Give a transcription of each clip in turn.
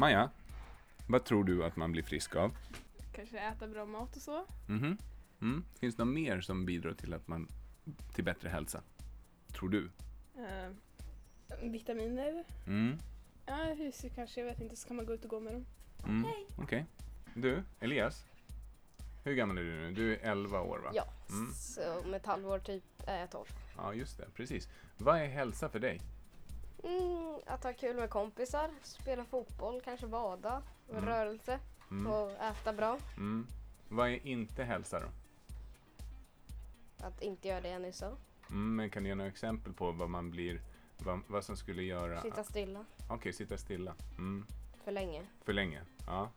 Maja, vad tror du att man blir frisk av? Kanske äta bra mat och så. Mhm. Mm. Finns det något mer som bidrar till att man till bättre hälsa? Tror du? Eh, vitaminer. Mm. Ja, husdjur kanske. Jag vet inte. Så kan man gå ut och gå med dem. Mm. Okej. Du, Elias? Hur gammal är du nu? Du är 11 år va? Ja, Mm. så om ett halvår typ är jag 12. Ja, just det. Precis. Vad är hälsa för dig? Mm, att ha kul med kompisar, spela fotboll, kanske bada, Mm. rörelse Mm. och äta bra. Mm. Vad är inte hälsa då? Att inte göra det jag nyss sa. Mm, men kan du ge några exempel på vad man blir, vad, vad som skulle göra? Sitta stilla Okej, sitta stilla. Mm. för länge. För länge? Ja.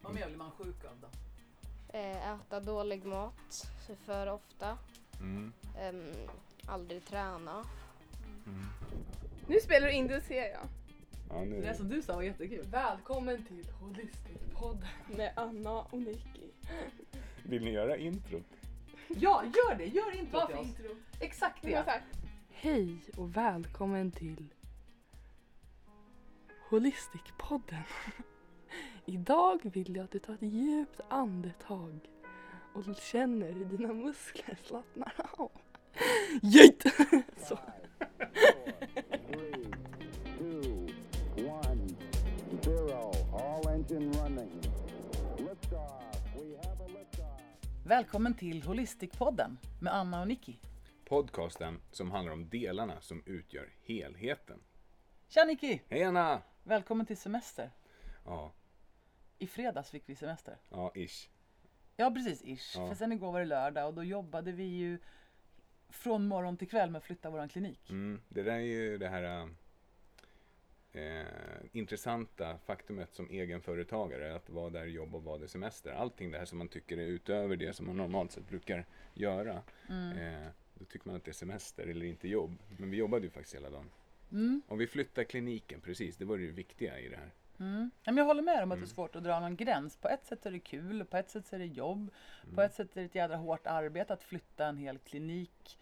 Vad mer blir man sjuk av då? Eh, äta dålig mat för ofta. Mm. Ehm, aldrig träna. Mm. Nu spelar du in, det ser jag. Ja, nu. Det som du sa var jättekul. Välkommen till Holistic-podden med Anna och Nicky. Vill ni göra intro? Ja, gör det! Gör intro Vad till för oss. intro? Exakt Det här. Hej och välkommen till Holistic-podden. Idag vill jag att du tar ett djupt andetag och känner hur dina muskler slappnar av. Jejt! Så. Engine running. Liftoff. We have a liftoff. Välkommen till Holistic-podden med Anna och Nicky. Podcasten som handlar om delarna som utgör helheten. Tja Nicky! Hej Anna! Välkommen till semester. Ja, I fredags fick vi semester. ja, ish. Ja precis, ish. Ja. För sen igår var det lördag och då jobbade vi ju från morgon till kväll med att flytta våran klinik. Mm, det där är ju det här eh, intressanta faktumet som egenföretagare, att vad är jobb och vad är semester. Allting det här som man tycker är utöver det som man normalt sett brukar göra. Mm. Eh, då tycker man att det är semester eller inte jobb. Men vi jobbade ju faktiskt hela dagen. Mm. Om vi flyttar kliniken, precis, det var det viktiga i det här. Mm. Men jag håller med om att det Mm. är svårt att dra någon gräns. På ett sätt är det kul, på ett sätt är det jobb, på Mm. ett sätt är det ett jädra hårt arbete att flytta en hel klinik.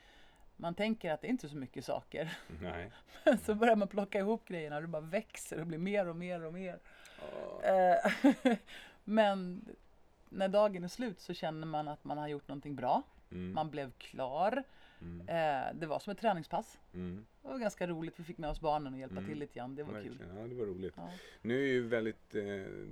Man tänker att det är inte är så mycket saker. Nej. Men så börjar man plocka ihop grejerna och det bara växer och blir mer och mer och mer. Eh, Men när dagen är slut så känner man att man har gjort någonting bra. Mm. Man blev klar. Mm. Eh, Det var som ett träningspass. Mm. Det var ganska roligt. Vi fick med oss barnen och hjälpa Mm. till lite grann. Det var kul. Verkligen. Ja, det var roligt. Ja. Nu är ju väldigt, eh,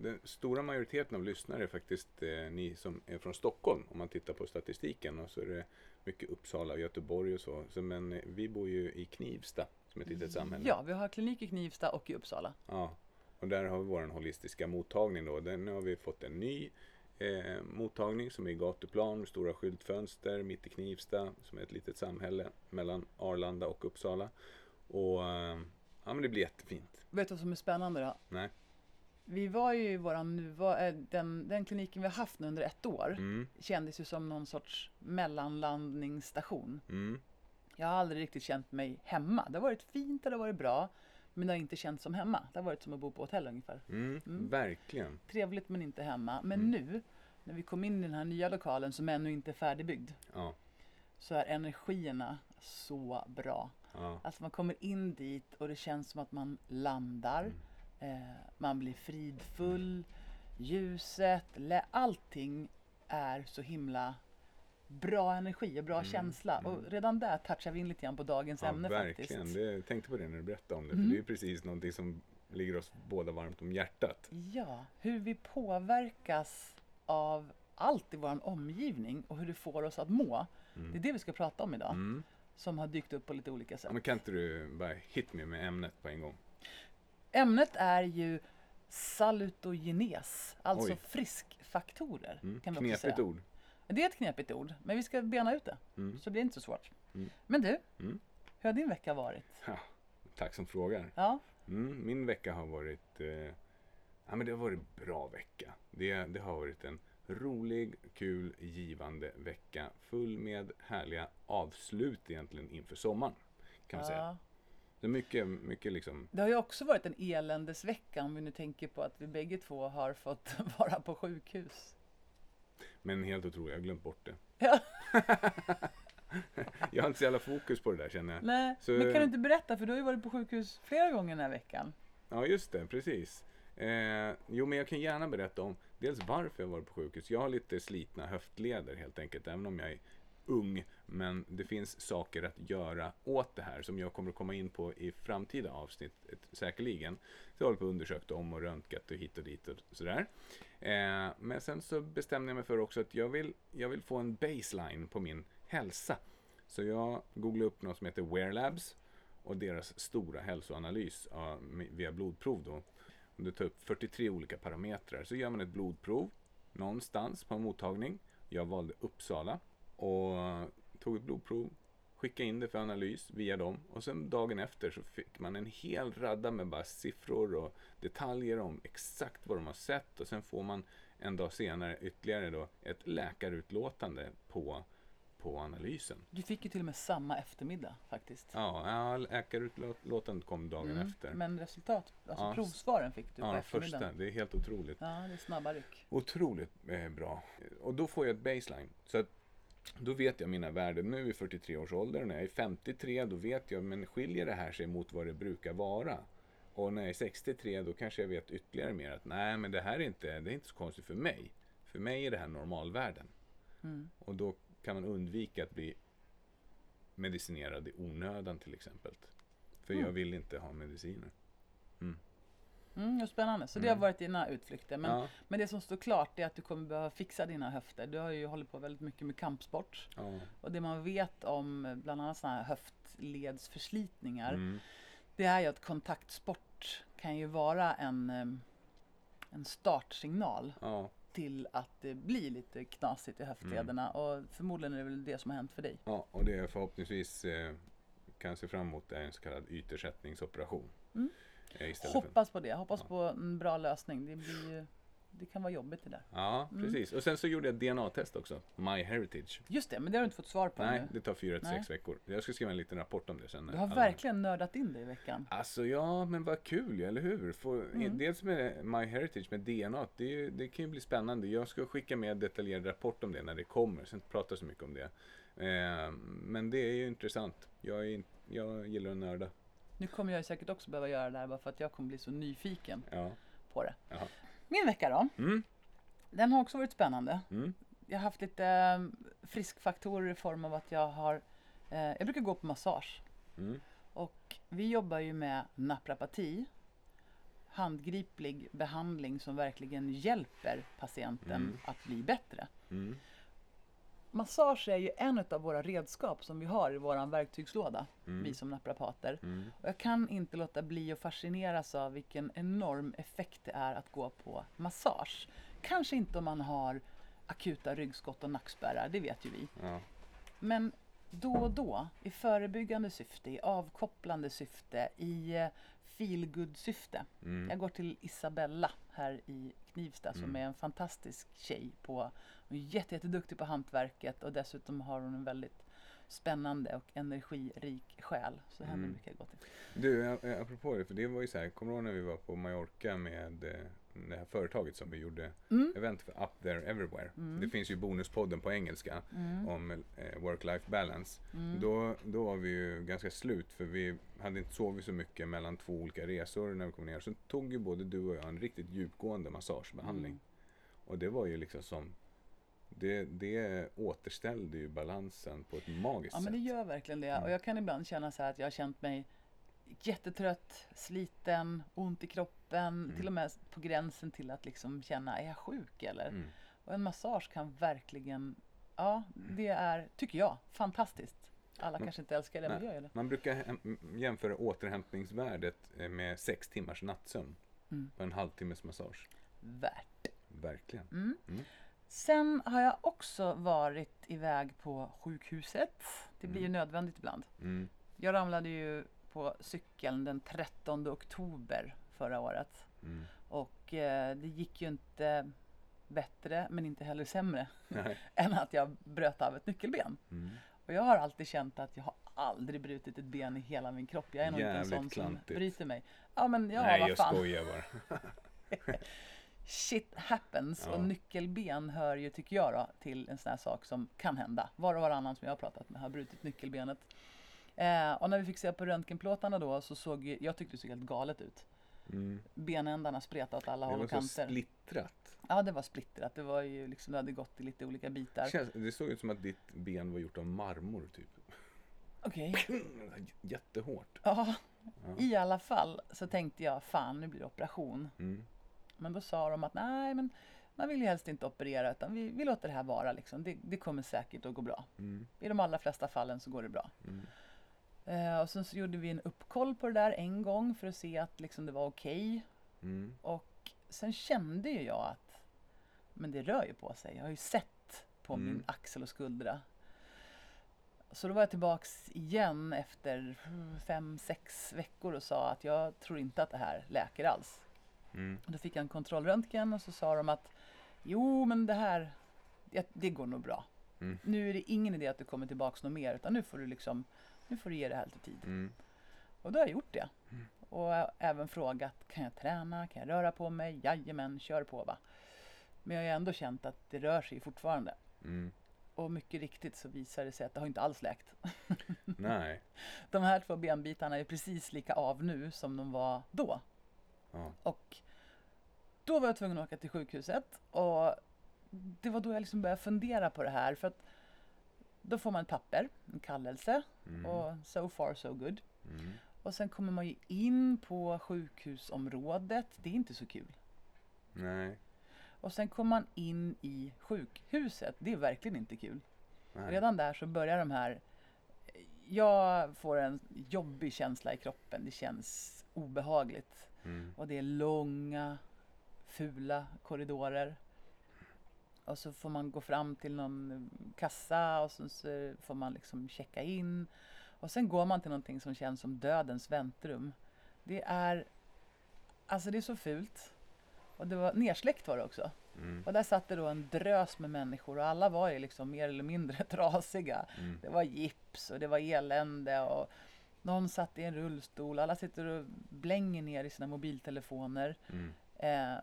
den stora majoriteten av lyssnare är faktiskt eh, ni som är från Stockholm om man tittar på statistiken och så är det mycket Uppsala och Göteborg och så. så men eh, vi bor ju i Knivsta som ett litet samhälle. Ja, vi har klinik i Knivsta och i Uppsala. Ja, och där har vi vår holistiska mottagning då. Den har vi fått en ny eh, mottagning som är i gatuplan med stora skyltfönster mitt i Knivsta som är ett litet samhälle mellan Arlanda och Uppsala. Och eh, ja, men det blir jättefint. Vet du vad som är spännande då? Nej. Vi var ju i våran nuva- eh, den, den kliniken vi har haft nu under ett år Mm, kändes ju som någon sorts mellanlandningsstation. mm, Jag har aldrig riktigt känt mig hemma. Det har varit fint och det har varit bra. Men det har inte känts som hemma. Det har varit som att bo på hotell ungefär. mm, Mm. Verkligen. Trevligt men inte hemma. Men Mm. nu, när vi kom in i den här nya lokalen som ännu inte är färdigbyggd, Ja, så är energierna så bra. ja. Alltså man kommer in dit och det känns som att man landar. Eh, man blir fridfull. Ljuset, allting är så himla bra energi och bra Mm, känsla. mm. Och redan där touchar vi in lite grann på dagens ja ämne verkligen. faktiskt. Jag tänkte på det när du berättade om det. Mm. För det är ju precis någonting som ligger oss båda varmt om hjärtat. Ja, hur vi påverkas av allt i vår omgivning och hur det får oss att må. Mm. Det är det vi ska prata om idag. Mm. Som har dykt upp på lite olika sätt. Ja, men kan inte du bara hit me med ämnet på en gång? Ämnet är ju salutogenes, alltså Oj. friskfaktorer. Mm. Kan vi Knepigt säga. ord. Det är ett knepigt ord, men vi ska bena ut det. Mm. Så det blir inte så svårt. Mm. Men du, Mm. hur har din vecka varit? Ja, tack som frågar. Ja, Mm, min vecka har varit, eh, ja men det har varit bra vecka. Det, det har varit en rolig, kul, givande vecka full med härliga avslut egentligen inför sommaren. Kan man säga. Det är mycket, mycket liksom, Det har ju också varit en eländesvecka om vi nu tänker på att vi bägge två har fått vara på sjukhus. men helt otroligt, jag har glömt bort det. Ja. jag har inte så jävla fokus på det där känner jag. Nej, Så- men kan du inte berätta, för du har ju varit på sjukhus flera gånger den här veckan. Ja, just det, precis. Eh, jo, men jag kan gärna berätta om dels varför jag var på sjukhus. Jag har lite slitna höftleder helt enkelt, även om jag är ung. Men det finns saker att göra åt det här som jag kommer att komma in på i framtida avsnitt säkerligen. Så jag håller på och undersökt dem och röntgat och hit och dit och sådär. Eh, men sen så bestämde jag mig för också att jag vill, jag vill få en baseline på min hälsa. Så jag googlade upp något som heter Wear Labs och deras stora hälsoanalys via blodprov då. Och det tar upp 43 olika parametrar. Så gör man ett blodprov någonstans på en mottagning. Jag valde Uppsala och tog ett blodprov, skickade in det för analys via dem och sen dagen efter så fick man en hel radda med bara siffror och detaljer om exakt vad de har sett och sen får man en dag senare ytterligare då ett läkarutlåtande på, på analysen. Du fick ju till och med samma eftermiddag faktiskt. Ja, ja läkarutlåtandet kom dagen Mm, efter. Men resultat, alltså Ja, provsvaren fick du på ja, eftermiddagen. första. Det är helt otroligt. Ja, det är snabba ryck. Otroligt eh, bra. Och då får jag ett baseline. Så att då vet jag mina värden. Nu i 43 års ålder. När jag är 53 då vet jag, men skiljer det här sig mot vad det brukar vara? Och när jag är 63 då kanske jag vet ytterligare mer att nej men det här är inte, det är inte så konstigt för mig. För mig är det här normalvärden. Mm. Och då kan man undvika att bli medicinerad i onödan till exempel. För jag Mm. vill inte ha mediciner. Mm, är spännande. Så det har Mm. varit dina utflykter. Men, Ja, men det som står klart är att du kommer behöva fixa dina höfter. Du har ju hållit på väldigt mycket med kampsport. ja. Och det man vet om bland annat sådana här höftledsförslitningar. Mm. Det är ju att kontaktsport kan ju vara en, en startsignal ja. till att det blir lite knasigt i höftlederna. Och förmodligen är det väl det som har hänt för dig. Ja, och det jag förhoppningsvis eh, kan se fram emot är en så kallad ytersättningsoperation. Mm. För... Hoppas på det. Hoppas Ja. på en bra lösning. Det, blir det kan vara jobbigt det där. Ja, Mm. precis. Och sen så gjorde jag DNA-test också. My Heritage. Just det, men det har du inte fått svar på Nej, nu. det tar fyra till sex veckor. Jag ska skriva en liten rapport om det sen. Du har alla- verkligen nördat in dig i veckan. Alltså ja, men vad kul, eller hur? Få, Mm. Dels med My Heritage, med DNA, det, det kan ju bli spännande. Jag ska skicka med detaljerad rapport om det när det kommer, sen inte prata så mycket om det. Eh, men det är ju intressant. Jag, är, jag gillar att nörda. Nu kommer jag säkert också behöva göra det här bara för att jag kommer bli så nyfiken Ja. på det. Jaha. Min vecka då? Mm. Den har också varit spännande. Mm. Jag har haft lite eh, friskfaktorer i form av att jag har eh, Jag brukar gå på massage Mm. och vi jobbar ju med naprapati handgriplig behandling som verkligen hjälper patienten Mm. att bli bättre. Massage är ju en av våra redskap som vi har i vår verktygslåda, Mm. vi som naprapater. Mm. Och jag kan inte låta bli att fascineras av vilken enorm effekt det är att gå på massage. Kanske inte om man har akuta ryggskott och nackspärrar, det vet ju vi. Ja. Men då och då, i förebyggande syfte, i avkopplande syfte, i eh, feelgood syfte. Mm. Jag går till Isabella här i Knivsta som Mm. är en fantastisk tjej. På, hon är jätte, jätteduktig på hantverket och dessutom har hon en väldigt spännande och energirik själ. Så henne Mm. brukar jag gå till. Du, apropå det, för det var ju så här, kommer du ihåg när vi var på Mallorca med eh, det här företaget som vi gjorde Mm. event för Up There Everywhere. Mm. Det finns ju bonuspodden på engelska Mm. om eh, work-life balance. Mm. Då, då var vi ju ganska slut för vi hade inte sovit så mycket mellan två olika resor när vi kom ner. Så tog ju både du och jag en riktigt djupgående massagebehandling. Mm. Och det var ju liksom som det, det återställde ju balansen på ett magiskt Ja men det sätt. gör verkligen det. Mm. Och jag kan ibland känna så här att jag har känt mig jättetrött, sliten, ont i kroppen, Mm. till och med på gränsen till att liksom känna, är jag sjuk eller? Mm. Och en massage kan verkligen, ja det är, tycker jag, fantastiskt. Alla Men- kanske inte älskar det, men jag gör det. Man brukar jämföra återhämtningsvärdet eh, med sex timmars nattsömn Mm. på en halvtimmes massage. Värt. Verkligen. Mm. Mm. Sen har jag också varit iväg på sjukhuset. Det blir ju Mm. nödvändigt ibland. Mm. Jag ramlade ju på cykeln den 13 oktober förra året. Mm. Och eh, det gick ju inte bättre, men inte heller sämre, än att jag bröt av ett nyckelben. Mm. Och jag har alltid känt att jag har aldrig brutit ett ben i hela min kropp. Jag är nog inte en sån som klantigt. bryter mig. Ja men ja, Nej, vad jag fan. skojar bara. Shit happens. Ja. Och nyckelben hör ju, tycker jag då, till en sån här sak som kan hända. Var och varannan som jag har pratat med har brutit nyckelbenet. Eh, och när vi fick se på röntgenplåtarna då så såg jag tyckte det såg helt galet ut. Mm. Benändarna spretade åt alla Det håll var och så kanter. splittrat. Ja, det var splittrat. Det var ju liksom, det hade gått i lite olika bitar. Känns, det såg ut som att ditt ben var gjort av marmor typ. Okej. Jättehårt. Ja, Ja. i alla fall så tänkte jag, fan nu blir det operation. Mm. Men då sa de att nej, men man vill ju helst inte operera utan vi, vi låter det här vara liksom. Det, det kommer säkert att gå bra. Mm. I de allra flesta fallen så går det bra. Mm. Eh, och sen så gjorde vi en uppkoll på det där en gång för att se att liksom det var okej. Mm. Och sen kände ju jag att men det rör ju på sig. Jag har ju sett på Mm. min axel och skuldra. Så då var jag tillbaks igen efter fem, sex veckor och sa att jag tror inte att det här läker alls. Mm. Då fick jag en kontrollröntgen och så sa de att jo men det här, det, det går nog bra. Mm. Nu är det ingen idé att du kommer tillbaks något mer utan nu får du liksom, nu får du ge det här lite tid. Mm. Och då har jag gjort det. Och jag har även frågat, kan jag träna? Kan jag röra på mig? Jajamän, kör på va. Men jag har ändå känt att det rör sig fortfarande. Mm. Och mycket riktigt så visar det sig att det har inte alls läkt. Nej. De här två benbitarna är precis lika av nu som de var då. Ja. Och då var jag tvungen att åka till sjukhuset och det var då jag liksom började fundera på det här. För att då får man ett papper, en kallelse Mm. och so far so good. Mm. Och sen kommer man ju in på sjukhusområdet. Det är inte så kul. Nej. Och sen kommer man in i sjukhuset. Det är verkligen inte kul. Nej. Redan där så börjar de här... Jag får en jobbig känsla i kroppen. Det känns obehagligt. Mm. Och det är långa, fula korridorer. Och så får man gå fram till någon kassa och så får man liksom checka in. Och sen går man till någonting som känns som dödens väntrum. Det är... Alltså det är så fult. Och det var nersläckt var det också. Mm. Och där satt det då en drös med människor och alla var ju liksom mer eller mindre trasiga. Mm. Det var gips och det var elände och någon satt i en rullstol. Alla sitter och blänger ner i sina mobiltelefoner. Mm. Eh,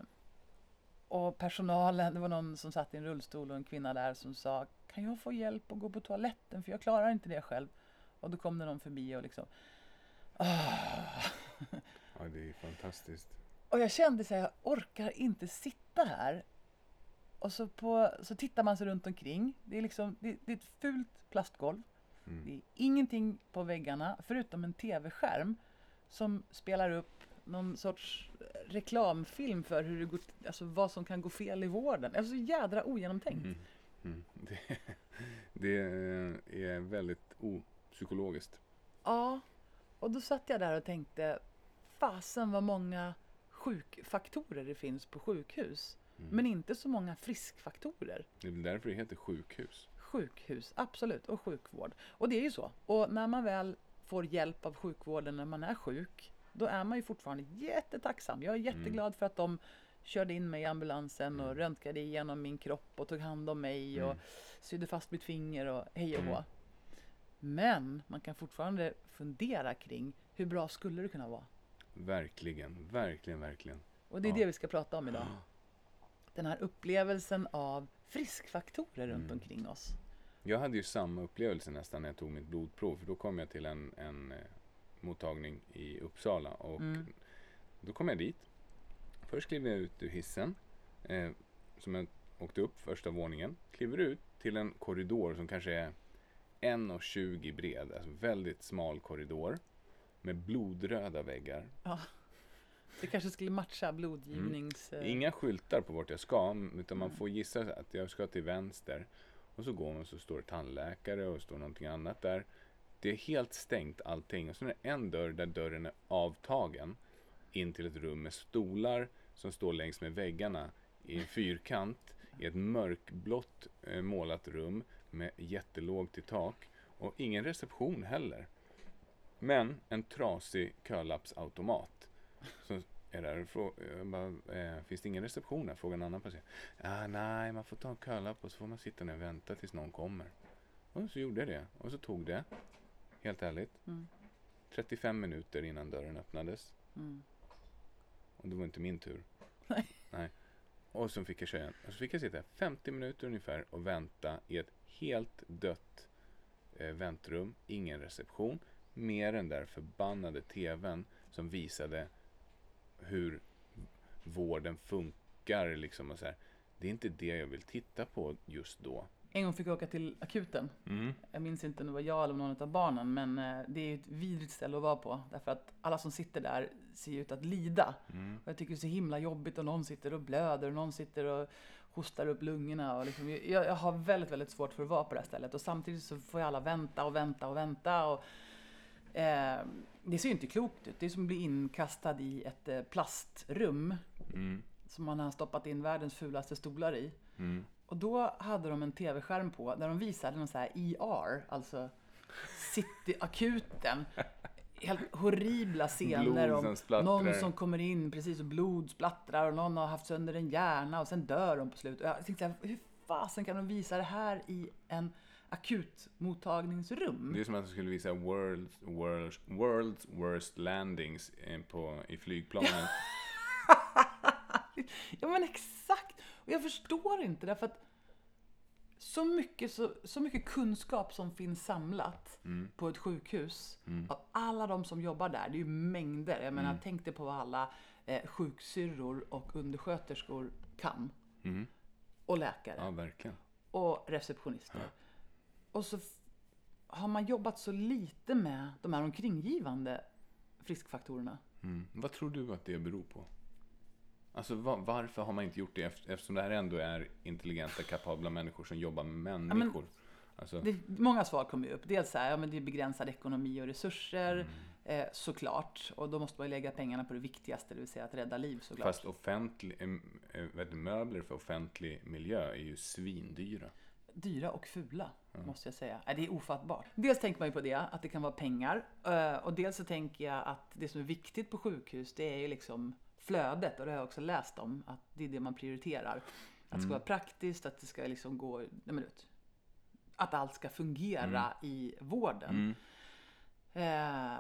och personalen, det var någon som satt i en rullstol och en kvinna där som sa Kan jag få hjälp att gå på toaletten för jag klarar inte det själv. Och då kom det någon förbi och liksom ah. Ja, det är fantastiskt. Och jag kände så här, jag orkar inte sitta här. Och så, på, så tittar man sig runt omkring. Det är, liksom, det, det är ett fult plastgolv. Mm. Det är ingenting på väggarna förutom en tv-skärm som spelar upp någon sorts reklamfilm för hur det går, alltså vad som kan gå fel i vården. Alltså så jädra ogenomtänkt. Mm. Mm. Det, det är väldigt opsykologiskt. Ja, och då satt jag där och tänkte fasen vad många sjukfaktorer det finns på sjukhus. Mm. Men inte så många friskfaktorer. Det är väl därför det heter sjukhus. Sjukhus, absolut, och sjukvård. Och det är ju så. Och när man väl får hjälp av sjukvården när man är sjuk, då är man ju fortfarande jättetacksam. Jag är jätteglad för att de körde in mig i ambulansen och Mm. röntgade igenom min kropp och tog hand om mig och Mm. sydde fast mitt finger och hej och hå. Mm. Men man kan fortfarande fundera kring hur bra skulle det kunna vara? Verkligen, verkligen, verkligen. Och det är Ja. det vi ska prata om idag. Den här upplevelsen av friskfaktorer runt Mm. omkring oss. Jag hade ju samma upplevelse nästan när jag tog mitt blodprov. För då kom jag till en, en eh, mottagning i Uppsala. Och Mm. då kom jag dit. Först kliver jag ut ur hissen. Eh, som jag åkte upp första våningen. Kliver ut till en korridor som kanske är 1,20 bred. Alltså väldigt smal korridor. Med blodröda väggar. Det kanske skulle matcha blodgivnings... eh, Inga skyltar på vart jag ska, utan man Mm. får gissa att jag ska till vänster. Och så går man och så står det tandläkare och står någonting annat där. Det är helt stängt allting. Och så är det en dörr där dörren är avtagen in till ett rum med stolar som står längs med väggarna i en fyrkant i ett mörkblått eh, målat rum med jättelågt i tak. Och ingen reception heller. Men en trasig kölappsautomat. Är där och frå- bara, eh, finns det ingen reception här? Frågar en annan patient. Ah, nej, man får ta en kölapp och så får man sitta ner och vänta tills någon kommer. Och så gjorde jag det. Och så tog det, helt ärligt, Mm. 35 minuter innan dörren öppnades. Mm. Och det var inte min tur. Nej. Nej. Och så fick jag köra. Och så fick jag sitta 50 minuter ungefär och vänta i ett helt dött eh, väntrum. Ingen reception. Mer än där förbannade tvn som visade hur vården funkar. Liksom, och så här. Det är inte det jag vill titta på just då. En gång fick jag åka till akuten. Mm. Jag minns inte om det var jag eller någon av barnen, men eh, det är ju ett vidrigt ställe att vara på. Därför att alla som sitter där ser ut att lida. Mm. Och jag tycker det är så himla jobbigt och någon sitter och blöder och någon sitter och hostar upp lungorna. Och liksom, jag, jag har väldigt, väldigt svårt för att vara på det här stället. Och samtidigt så får ju alla vänta och vänta och vänta. Och, eh, det ser ju inte klokt ut. Det är som att bli inkastad i ett eh, plastrum Mm. som man har stoppat in världens fulaste stolar i. Mm. Och då hade de en tv-skärm på där de visade någon så här ER, alltså Cityakuten. Helt horribla scener om någon som kommer in precis och blod splattrar och någon har haft sönder en hjärna och sen dör de på slutet. Och jag tänkte så här, hur fasen kan de visa det här i en akutmottagningsrum? Det är som att de skulle visa world's, world's, world's worst landings eh, på, i flygplanen. Ja men exakt! Och jag förstår inte därför att så mycket, så, så mycket kunskap som finns samlat Mm. på ett sjukhus av alla de som jobbar där, det är ju mängder. Jag menar, tänk dig på vad alla eh, sjuksyrror och undersköterskor kan. Mm. Och läkare. Ja, verkligen. och receptionister. Och så har man jobbat så lite med de här omkringgivande friskfaktorerna. Mm. Vad tror du att det beror på? Alltså va- varför har man inte gjort det eft- eftersom det här ändå är intelligenta, kapabla människor som jobbar med människor? alltså, Det, många svar kommer ju upp. Dels så här, ja, men det är begränsad ekonomi och resurser, eh, såklart. Och då måste man ju lägga pengarna på det viktigaste, det vill säga att rädda liv såklart. fast offentlig, du, möbler för offentlig miljö är ju svindyra. Dyra och fula, måste jag säga. Nej, det är ofattbart. Dels tänker man ju på det, att det kan vara pengar. eh, Och dels så tänker jag att det som är viktigt på sjukhus, det är ju liksom flödet. Och det har jag också läst om, att det är det man prioriterar. Att det ska vara praktiskt, att det ska liksom gå... Nej, men vet, att allt ska fungera i vården. Eh,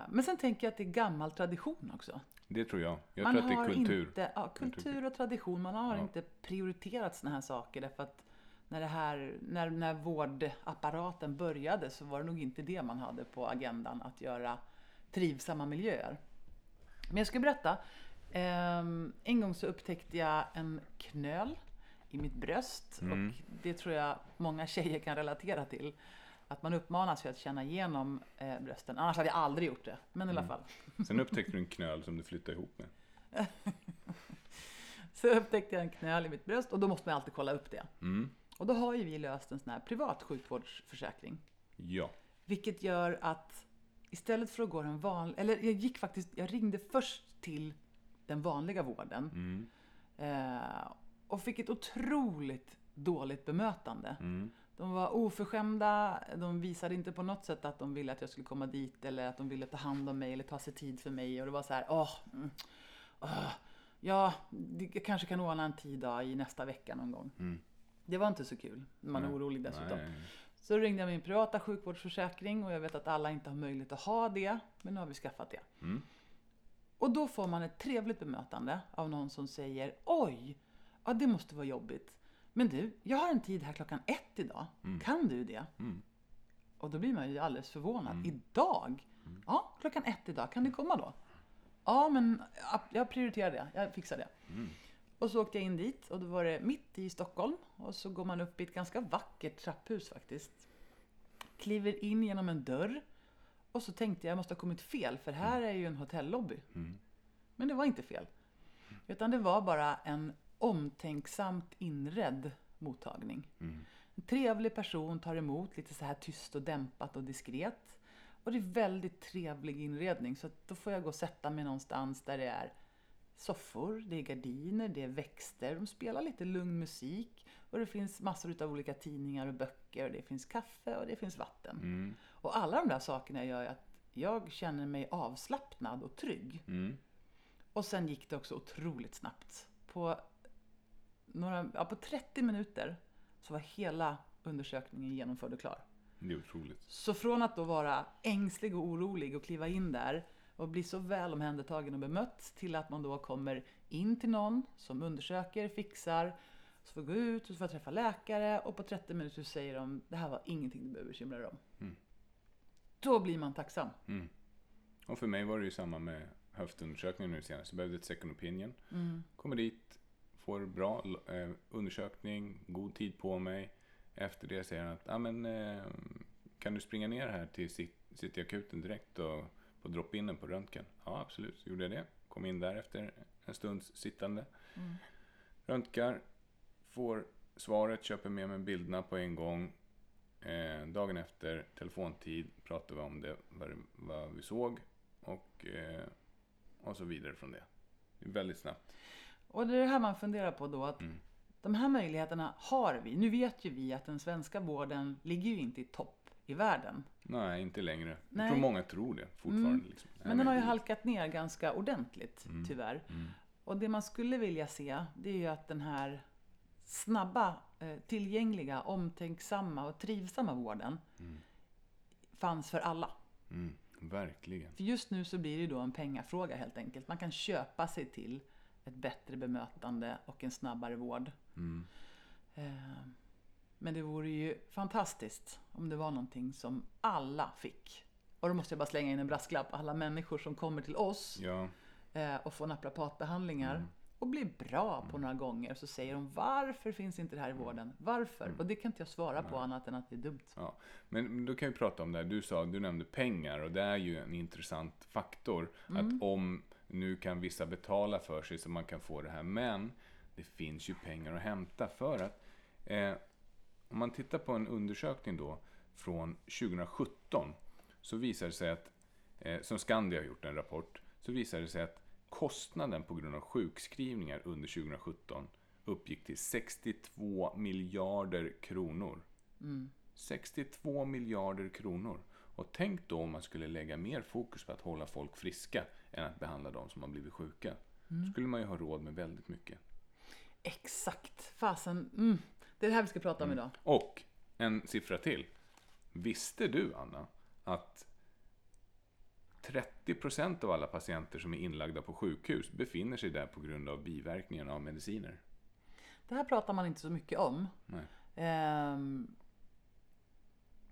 Men sen tänker jag att det är gammal tradition också. Det tror jag. Jag man tror att det är kultur. Inte, ja, kultur och tradition. Man har Ja. inte prioriterat såna här saker därför att när, det här, när, när vårdapparaten började så var det nog inte det man hade på agendan, att göra trivsamma miljöer. Men jag ska berätta. Ehm, en gång så upptäckte jag en knöl i mitt bröst Mm. och det tror jag många tjejer kan relatera till. Att man uppmanas ju att känna igenom eh, brösten. Annars hade jag aldrig gjort det. Men i Mm. alla fall. Sen upptäckte du en knöl som du flyttade ihop med. Så upptäckte jag en knöl i mitt bröst och då måste man alltid kolla upp det. Mm. Och då har ju vi löst en sån här privat sjukvårdsförsäkring. Ja. Vilket gör att istället för att gå den vanliga, eller jag gick faktiskt, jag ringde först till den vanliga vården. Mm. Eh, och fick ett otroligt dåligt bemötande. Mm. De var oförskämda, de visade inte på något sätt att de ville att jag skulle komma dit eller att de ville ta hand om mig eller ta sig tid för mig. Och det var så här, åh, mm, åh ja, jag kanske kan ordna en tid då, i nästa vecka någon gång. Mm. Det var inte så kul, man är orolig dessutom. Nej. Så ringde jag min privata sjukvårdsförsäkring och jag vet att alla inte har möjlighet att ha det, men nu har vi skaffat det. Mm. Och då får man ett trevligt bemötande av någon som säger Oj, ja det måste vara jobbigt. Men du, jag har en tid här klockan ett idag. Kan du det? Mm. Och då blir man ju alldeles förvånad. Idag? Ja, klockan ett idag. Kan du komma då? Ja, men ja, jag prioriterar det. Jag fixar det. Och så åkte jag in dit och då var det mitt i Stockholm. Och så går man upp i ett ganska vackert trapphus faktiskt. Kliver in genom en dörr. Och så tänkte jag, jag måste ha kommit fel för här är ju en hotellobby. Men det var inte fel. Utan det var bara en omtänksamt inredd mottagning. En trevlig person tar emot lite så här tyst och dämpat och diskret. Och det är väldigt trevlig inredning så då får jag gå och sätta mig någonstans där det är soffor, det är gardiner, det är växter, de spelar lite lugn musik och det finns massor av olika tidningar och böcker och det finns kaffe och det finns vatten. Mm. Och alla de där sakerna gör att jag känner mig avslappnad och trygg. Mm. Och sen gick det också otroligt snabbt. På, några, ja, på 30 minuter så var hela undersökningen genomförd och klar. Det är otroligt. Så från att då vara ängslig och orolig och kliva in där och bli så väl omhändertagen och bemött till att man då kommer in till någon som undersöker, fixar, så får gå ut och så får träffa läkare och på 30 minuter säger de det här var ingenting du behöver bekymra dig om. Då blir man tacksam. Och för mig var det ju samma med höftundersökningen nu senast. Jag behövde ett second opinion. Mm. Kommer dit, får bra eh, undersökning, god tid på mig. Efter det säger han att ah, men, eh, kan du springa ner här till Cit- Cityakuten direkt och på drop-inen på röntgen? Ja, absolut. Så gjorde jag det. Kom in där efter en stunds sittande. Mm. Röntgar, får svaret, köper med mig bilderna på en gång. Eh, dagen efter, telefontid, pratar vi om det, vad, vad vi såg och, eh, och så vidare från det. Väldigt snabbt. Och det är det här man funderar på då att Mm. de här möjligheterna har vi. Nu vet ju vi att den svenska vården ligger ju inte i topp i världen. Nej, inte längre. Nej. Jag tror många tror det fortfarande. Mm. Liksom. Nej, Men den har ju halkat ner ganska ordentligt, Mm. tyvärr. Mm. Och det man skulle vilja se, det är ju att den här snabba, tillgängliga, omtänksamma och trivsamma vården Mm. fanns för alla. Mm. Verkligen. För just nu så blir det då en pengafråga helt enkelt. Man kan köpa sig till ett bättre bemötande och en snabbare vård. Mm. Eh, Men det vore ju fantastiskt om det var någonting som alla fick. Och då måste jag bara slänga in en brasklapp. Alla människor som kommer till oss Ja, eh, och får naprapatbehandlingar Mm. Och blir bra på några gånger så säger de varför finns inte det här i vården? Varför? Mm. Och det kan inte jag svara på annat än att det är dumt. ja. Men då kan vi prata om det här. Du sa, du nämnde pengar och det är ju en intressant faktor. Mm. Att om nu kan vissa betala för sig så man kan få det här. Men det finns ju pengar att hämta för att eh, om man tittar på en undersökning då från 2017 så visar det sig att, eh, som Skandia har gjort en rapport, så visar det sig att kostnaden på grund av sjukskrivningar under 2017 uppgick till 62 miljarder kronor. Mm. 62 miljarder kronor. Och tänk då om man skulle lägga mer fokus på att hålla folk friska än att behandla de som har blivit sjuka. Då skulle man ju ha råd med väldigt mycket. Exakt! Fasen. Mm. Det är det här vi ska prata om idag. Och en siffra till. Visste du, Anna, att 30% av alla patienter som är inlagda på sjukhus befinner sig där på grund av biverkningarna av mediciner? Det här pratar man inte så mycket om. Ehm,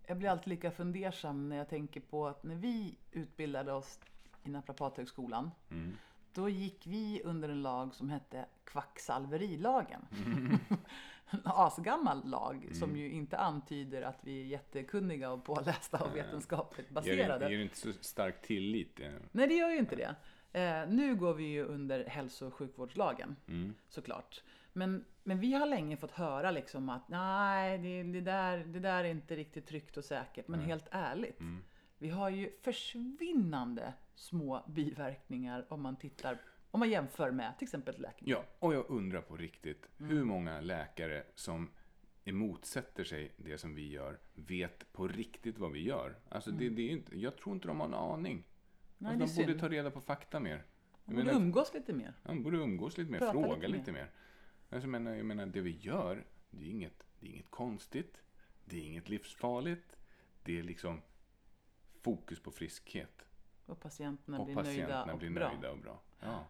jag blir alltid lika fundersam när jag tänker på att när vi utbildade oss i Naprapathögskolan, Mm. då gick vi under en lag som hette kvacksalverilagen. en asgammal lag som ju inte antyder att vi är jättekunniga och pålästa och vetenskapligt Ger, baserade. ger inte så stark tillit. eh. Nej, det gör ju inte det. Eh, nu går vi ju under hälso och sjukvårdslagen Mm. såklart. Men, men vi har länge fått höra liksom att nej, det, det, där, det där är inte riktigt tryggt och säkert. Men helt ärligt, Mm. vi har ju försvinnande små biverkningar om man tittar om man jämför med till exempel läkemedel. Ja, och jag undrar på riktigt Mm. hur många läkare som emotsätter sig det som vi gör vet på riktigt vad vi gör. Alltså det, det är inte, jag tror inte de har en aning. Mm. Nej, alltså, de borde synd. ta reda på fakta mer. Man borde menar, umgås lite mer. de borde umgås lite mer, Prata fråga lite lite, mer. Alltså, jag, menar, jag menar, det vi gör, det är, inget, det är inget konstigt. Det är inget livsfarligt. Det är liksom fokus på friskhet. Och patienterna och blir patienterna nöjda och blir bra. nöjda och bra. Ja.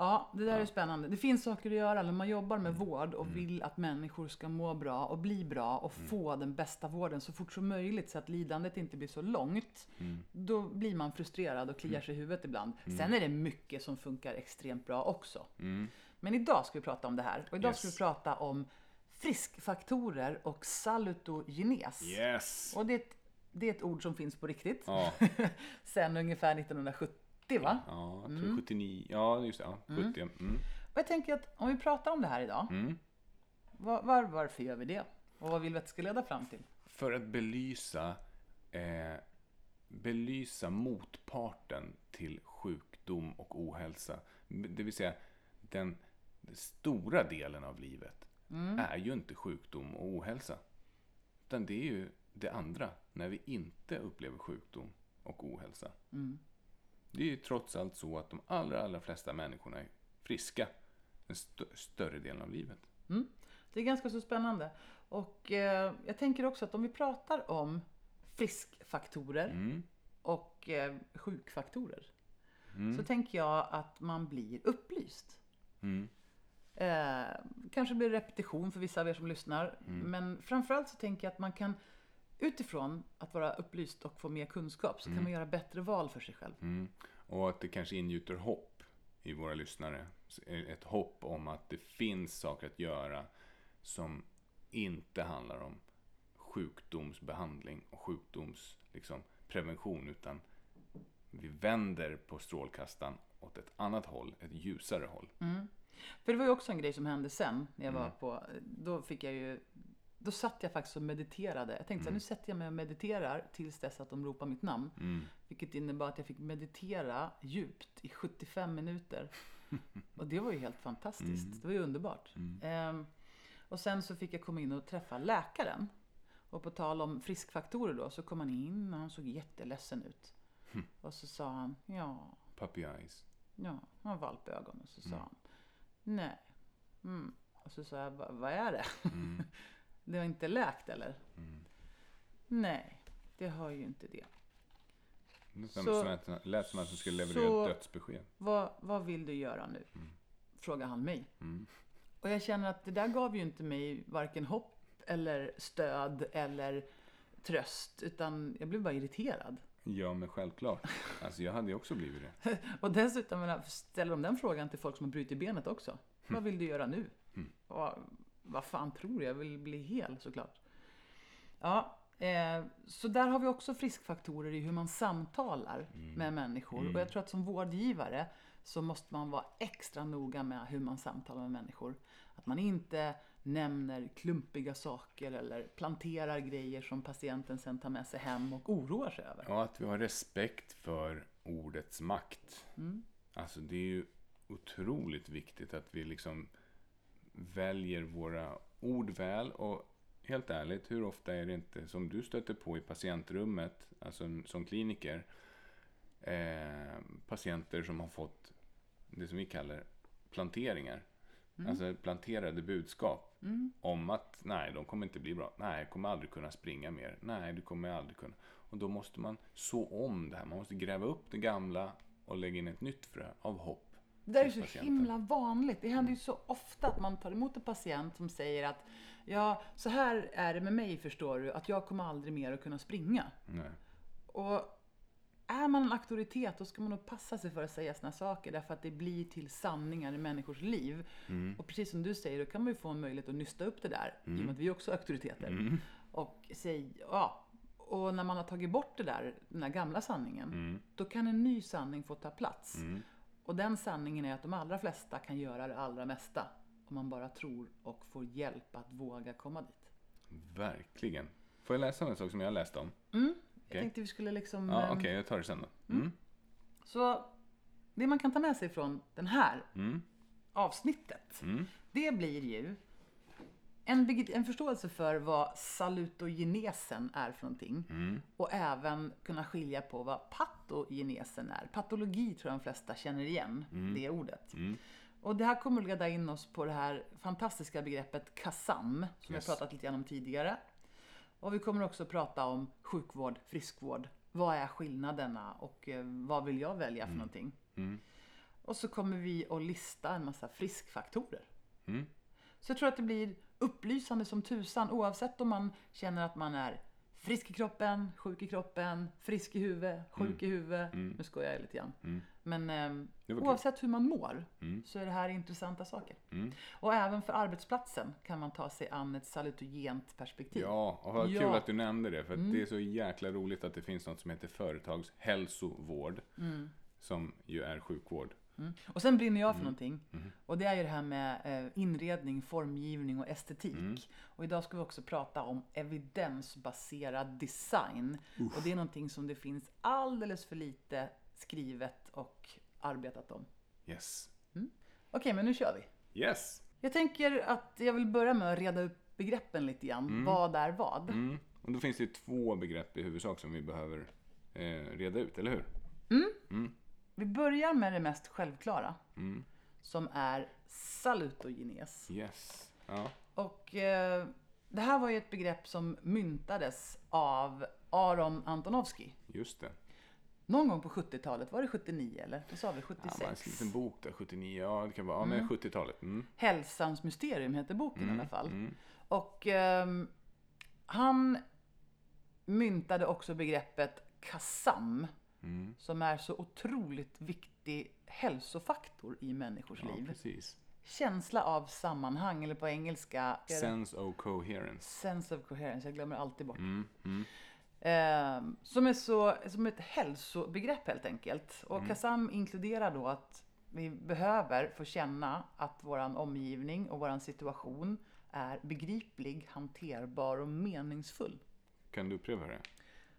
Ja, det där Ja. är spännande. Det finns saker att göra när man jobbar med vård Mm. och vill att människor ska må bra och bli bra och få den bästa vården så fort som möjligt så att lidandet inte blir så långt. Mm. Då blir man frustrerad och kliar sig i huvudet ibland. Sen är det mycket som funkar extremt bra också. Mm. Men idag ska vi prata om det här. Och idag ska Yes. vi prata om friskfaktorer och salutogenes. Yes! Och det det är ett ord som finns på riktigt. Ja, Sen ungefär 1970 va? ja, jag tror 79. Ja, just det. Ja, 70. Mm. Och jag tänker att om vi pratar om det här idag. Mm. Var, var, varför gör vi det? Och vad vill vi att det ska leda fram till? För att belysa, eh, belysa motparten till sjukdom och ohälsa. Det vill säga, den, stora delen av livet är ju inte sjukdom och ohälsa. Utan det är ju det andra, när vi inte upplever sjukdom och ohälsa. Mm. Det är ju trots allt så att de allra, allra flesta människorna är friska den st- större delen av livet. Det är ganska så spännande. Och eh, jag tänker också att om vi pratar om friskfaktorer Mm. och eh, sjukfaktorer. Mm. Så tänker jag att man blir upplyst. Mm. Eh, kanske blir repetition för vissa av er som lyssnar. Mm. Men framförallt så tänker jag att man kan utifrån att vara upplyst och få mer kunskap så kan man göra bättre val för sig själv. Mm. Och att det kanske ingjuter hopp i våra lyssnare. Ett hopp om att det finns saker att göra som inte handlar om sjukdomsbehandling och sjukdoms liksom, prevention utan vi vänder på strålkastaren åt ett annat håll, ett ljusare håll. För det var ju också en grej som hände sen när jag var Mm. på, då fick jag ju, då satt jag faktiskt och mediterade. Jag tänkte så här, nu sätter jag mig och mediterar tills dess att de ropar mitt namn. Mm. Vilket innebar att jag fick meditera djupt i 75 minuter. Och det var ju helt fantastiskt. Mm. Det var ju underbart. Ehm, och sen så fick jag komma in och träffa läkaren. Och på tal om friskfaktorer då så kom han in och han såg jätteledsen ut. Och så sa han, ja, Puppy eyes. ja, han har valpögon. Och så sa Mm. han, nej. Mm. Och så sa jag, "Va- vad är det? Mm. det har inte läkt eller? Mm. Nej, det har ju inte det. Det lät Så- som att- lät som att han skulle leverera ett dödsbesked. Vad, vad vill du göra nu? Frågar han mig. Mm. Och jag känner att det där gav ju inte mig varken hopp eller stöd eller tröst. Utan jag blev bara irriterad. Ja, men självklart. Alltså jag hade ju också blivit det. Och dessutom ställer de den frågan till folk som har brutit benet också. Vad vill du göra nu? Mm. Och, vad fan tror du? Jag vill bli hel såklart. Ja, eh, så där har vi också friskfaktorer i hur man samtalar med människor. Och jag tror att som vårdgivare så måste man vara extra noga med hur man samtalar med människor. Att man inte nämner klumpiga saker eller planterar grejer som patienten sen tar med sig hem och oroar sig över. Ja, att vi har respekt för ordets makt. Mm. Alltså det är ju otroligt viktigt att vi liksom väljer våra ord väl och helt ärligt, hur ofta är det inte som du stöter på i patientrummet, alltså som kliniker, eh, patienter som har fått det som vi kallar planteringar. Alltså planterade budskap om att nej, de kommer inte bli bra. Nej, jag kommer aldrig kunna springa mer. Nej, du kommer aldrig kunna. Och då måste man så om det här. Man måste gräva upp det gamla och lägga in ett nytt frö av hopp. Det där är så patienten. himla vanligt. Det händer ju så ofta att man tar emot en patient som säger att ja, så här är det med mig förstår du, att jag kommer aldrig mer att kunna springa. Nej. Och är man en auktoritet då ska man nog passa sig för att säga såna saker därför att det blir till sanningar i människors liv. Mm. Och precis som du säger, då kan man ju få en möjlighet att nysta upp det där i och med att vi är också auktoriteter. Mm. Och säga, ja. Och när man har tagit bort det där, den där gamla sanningen, Mm. då kan en ny sanning få ta plats. Mm. Och den sanningen är att de allra flesta kan göra det allra mesta. Om man bara tror och får hjälp att våga komma dit. Verkligen. Får jag läsa en sak som jag läste om? Mm. Jag Okej. tänkte vi skulle liksom... Ja, eh, okej, jag tar det sen då. Mm. Så det man kan ta med sig från den här Mm. avsnittet. Mm. Det blir ju en, en förståelse för vad salutogenesen är för någonting. Mm. Och även kunna skilja på vad patogenesen är. Patologi tror jag de flesta känner igen, det ordet. Mm. Och det här kommer att leda in oss på det här fantastiska begreppet KASAM, som Yes. har pratat lite grann om tidigare. Och vi kommer också prata om sjukvård, friskvård. Vad är skillnaderna och eh, vad vill jag välja för någonting? Mm. Och så kommer vi att lista en massa friskfaktorer. Mm. Så jag tror att det blir upplysande som tusan oavsett om man känner att man är frisk i kroppen, sjuk i kroppen, frisk i huvudet, sjuk i huvudet. Nu skojar jag lite grann. Mm. Men Det var kul. oavsett hur man mår Mm. så är det här intressanta saker. Mm. Och även för arbetsplatsen kan man ta sig an ett salutogent perspektiv. Ja, och vad kul Ja. Mm. att du nämnde det. För det är så jäkla roligt att det finns något som heter företagshälsovård. Mm. Som ju är sjukvård. Och sen brinner Mm. jag för någonting. Och det är ju det här med eh, inredning, formgivning och estetik. Mm. Och idag ska vi också prata om evidensbaserad design. Och det är någonting som det finns alldeles för lite skrivet och arbetat om. Yes. Okej, men nu kör vi. Yes! Jag tänker att jag vill börja med att reda upp begreppen lite grann. Vad är vad? Mm. Och då finns det ju två begrepp i huvudsak som vi behöver eh, reda ut, eller hur? Vi börjar med det mest självklara. Mm. Som är salutogenes. Yes. Ja. Och eh, det här var ju ett begrepp som myntades av Aron Antonovsky. Just det. Någon gång på 70-talet, var det 79 eller? Vad sa vi? Ja, 76? man, en liten bok där, 79. Ja, det kan vara. Ja, men 70-talet. Mm. Hälsans mysterium heter boken i alla fall. Mm. Och ehm, han myntade också begreppet KASAM. Mm. som är så otroligt viktig hälsofaktor i människors Ja, liv. precis. Känsla av sammanhang, eller på engelska Sense of coherence. sense of coherence, jag glömmer alltid bort. Mm. Mm. Eh, som är så, som ett hälsobegrepp helt enkelt. Och Mm. Kasam inkluderar då att vi behöver få känna att våran omgivning och våran situation är begriplig, hanterbar och meningsfull. Kan du upprepa det?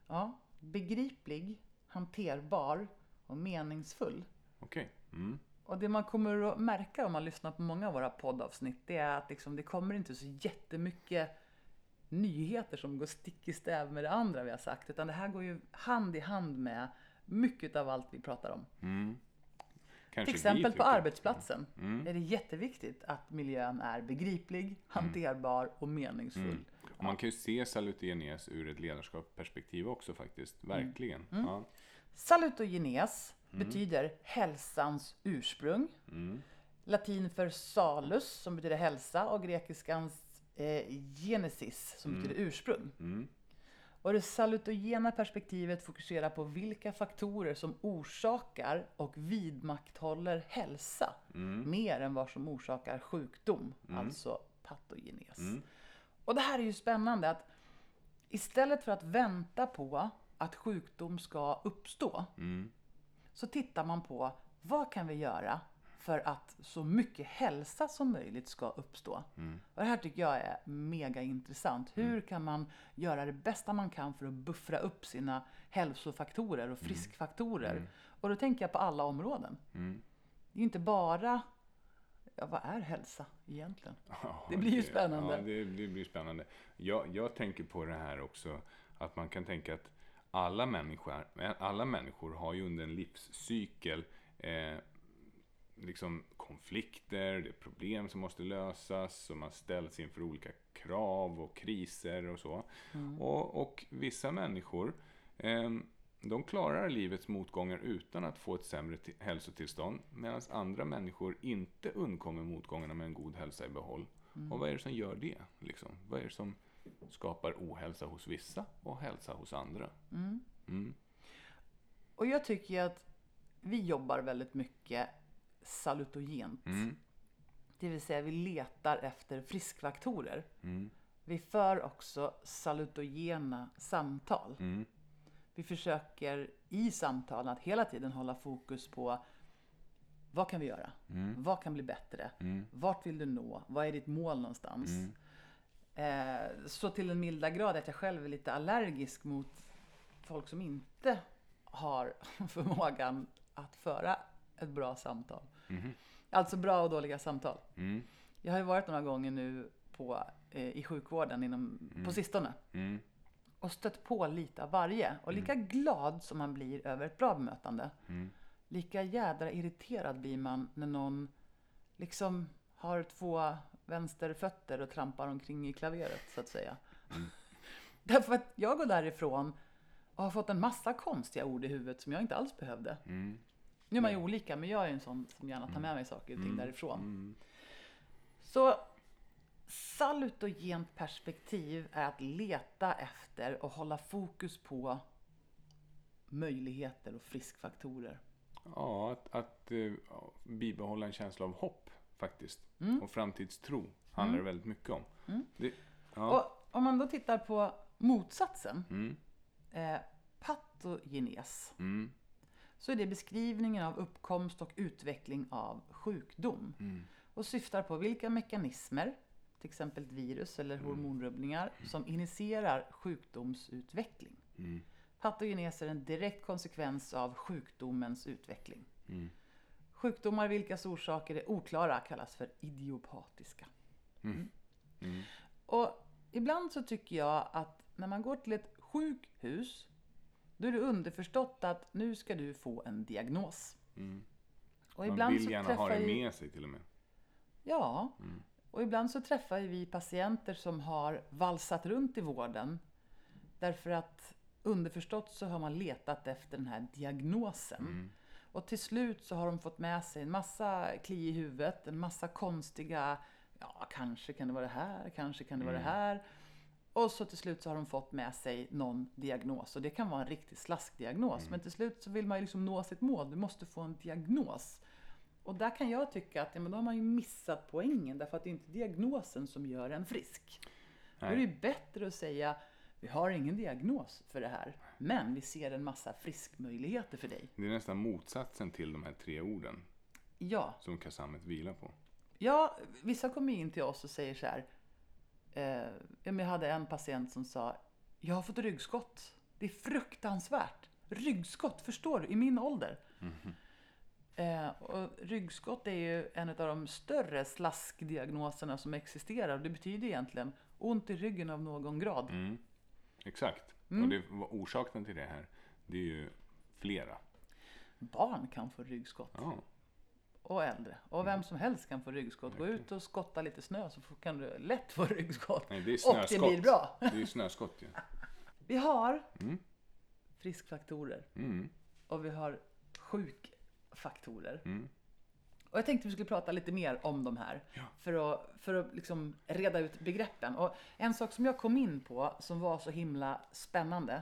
Ja, begriplig, hanterbar och meningsfull. Okej. Mm. Och det man kommer att märka om man lyssnar på många av våra poddavsnitt det är att liksom, det kommer inte så jättemycket nyheter som går stick i stäv med det andra vi har sagt. Utan det här går ju hand i hand med mycket av allt vi pratar om. Mm. Kanske Till exempel på arbetsplatsen Mm. är det jätteviktigt att miljön är begriplig, hanterbar och meningsfull. Mm. Och man kan ju se salutogenes ur ett ledarskapsperspektiv också faktiskt. Mm. Verkligen. Ja. Salutogenes betyder hälsans ursprung. Mm. Latin för salus som betyder hälsa och grekiskans eh, genesis som betyder ursprung. Mm. Och det salutogena perspektivet fokuserar på vilka faktorer som orsakar och vidmakthåller hälsa Mm. mer än vad som orsakar sjukdom, alltså patogenes. Mm. Och det här är ju spännande att istället för att vänta på att sjukdom ska uppstå Mm. så tittar man på vad kan vi göra för att så mycket hälsa som möjligt ska uppstå. Mm. Och det här tycker jag är mega intressant. Hur kan man göra det bästa man kan för att buffra upp sina hälsofaktorer och friskfaktorer? Och då tänker jag på alla områden. Mm. Det är inte bara, ja vad är hälsa egentligen? Ja, Det blir ju spännande. Ja, det, det blir spännande. Jag, jag tänker på det här också, att man kan tänka att alla människor, alla människor har ju under en livscykel eh, liksom konflikter, det är problem som måste lösas och man ställs inför olika krav och kriser och så. Och, och vissa människor eh, de klarar livets motgångar utan att få ett sämre ti- hälsotillstånd medan andra människor inte undkommer motgångarna med en god hälsa i behåll. Och vad är det som gör det? Liksom? Vad är det som skapar ohälsa hos vissa och hälsa hos andra? Mm. Och jag tycker ju att vi jobbar väldigt mycket salutogent. Mm. Det vill säga vi letar efter friskfaktorer. Mm. Vi för också salutogena samtal. Mm. Vi försöker i samtalen att hela tiden hålla fokus på vad kan vi göra? Mm. Vad kan bli bättre? Mm. Vart vill du nå? Vad är ditt mål någonstans? Mm. Eh, så till den milda grad att jag själv är lite allergisk mot folk som inte har förmågan att föra ett bra samtal. Mhm. Alltså bra och dåliga samtal. Mm. Jag har ju varit några gånger nu på, eh, i sjukvården inom, på sistone Mm. och stött på lite av varje. Och lika glad som man blir över ett bra bemötande, Mm. lika jädra irriterad blir man när någon liksom har två vänsterfötter och trampar omkring i klaveret så att säga. Därför att jag går därifrån och har fått en massa konstiga ord i huvudet som jag inte alls behövde. Mm. Nu är man ju olika, men jag är en sån som gärna tar med mig saker och ting därifrån. Mm. Så salutogent perspektiv är att leta efter och hålla fokus på möjligheter och friskfaktorer. Ja, att, att ja, bibehålla en känsla av hopp faktiskt. Mm. Och framtidstro handlar det väldigt mycket om. Det, ja. Och om man då tittar på motsatsen, Mm. eh, patogenes, Mm. Så är det beskrivningen av uppkomst och utveckling av sjukdom. Mm. Och syftar på vilka mekanismer, till exempel virus eller hormonrubbningar, som initierar sjukdomsutveckling. Mm. Patogenes är en direkt konsekvens av sjukdomens utveckling. Mm. Sjukdomar vilkas orsaker är oklara kallas för idiopatiska. Mm. Mm. Och ibland så tycker jag att när man går till ett sjukhus då är det underförstått att nu ska du få en diagnos. Mm. Och Man ibland vill gärna ha det med sig till och med. Ja, Mm. och ibland så träffar vi patienter som har valsat runt i vården därför att underförstått så har man letat efter den här diagnosen. Mm. Och till slut så har de fått med sig en massa kli i huvudet, en massa konstiga, ja kanske kan det vara det här, kanske kan det vara det Mm. här. Och så till slut så har de fått med sig någon diagnos och det kan vara en riktig slaskdiagnos. Men till slut så vill man ju liksom nå sitt mål. Du måste få en diagnos. Och där kan jag tycka att ja, men då har man ju missat poängen därför att det är inte diagnosen som gör en frisk. Då är det ju bättre att säga vi har ingen diagnos för det här, men vi ser en massa friskmöjligheter för dig. Det är nästan motsatsen till de här tre orden Ja, som Kasamet vilar på. Ja, vissa kommer in till oss och säger så här. Eh, jag hade en patient som sa, jag har fått ryggskott. Det är fruktansvärt. Ryggskott, förstår du? I min ålder. Eh, och ryggskott är ju en av de större slaskdiagnoserna som existerar. Det betyder egentligen ont i ryggen av någon grad. Mm. Exakt. Mm. Och det, orsaken till det här, det är ju flera. Barn kan få ryggskott. Ja. Och äldre. Och vem som helst kan få ryggskott. Gå ut och skotta lite snö så kan du lätt få ryggskott. Nej, det är Och det blir bra. Det är ju snöskott ju. Vi har Mm. friskfaktorer Mm. och vi har sjukfaktorer. Mm. Och jag tänkte vi skulle prata lite mer om de här för att, för att liksom reda ut begreppen. Och en sak som jag kom in på som var så himla spännande,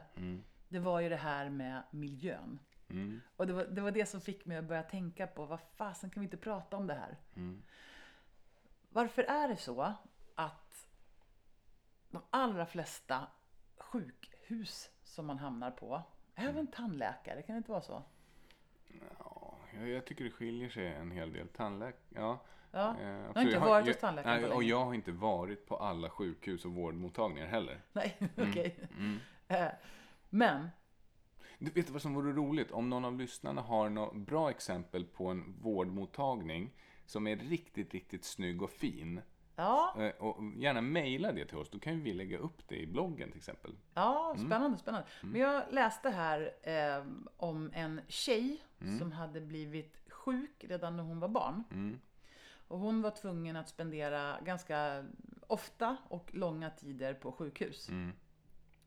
det var ju det här med miljön. Mm. Och det var, det var det som fick mig att börja tänka på, vad fasen kan vi inte prata om det här? Varför är det så att de allra flesta sjukhus som man hamnar på, även tandläkare, kan det inte vara så? Ja, jag, jag tycker det skiljer sig en hel del. Tandläkare, ja. Ja, Eh, har inte varit hos tandläkaren nej, Och jag har inte varit på alla sjukhus och vårdmottagningar heller. Nej, Mm. okej. Eh, Men, Du vet vad som vore roligt? Om någon av lyssnarna har något bra exempel på en vårdmottagning som är riktigt, riktigt snygg och fin. ja, Eh, Och gärna mejla det till oss. Då kan vi lägga upp det i bloggen till exempel. ja spännande, spännande. Men jag läste här eh, om en tjej som hade blivit sjuk redan när hon var barn. Mm. Och hon var tvungen att spendera ganska ofta och långa tider på sjukhus. Mm.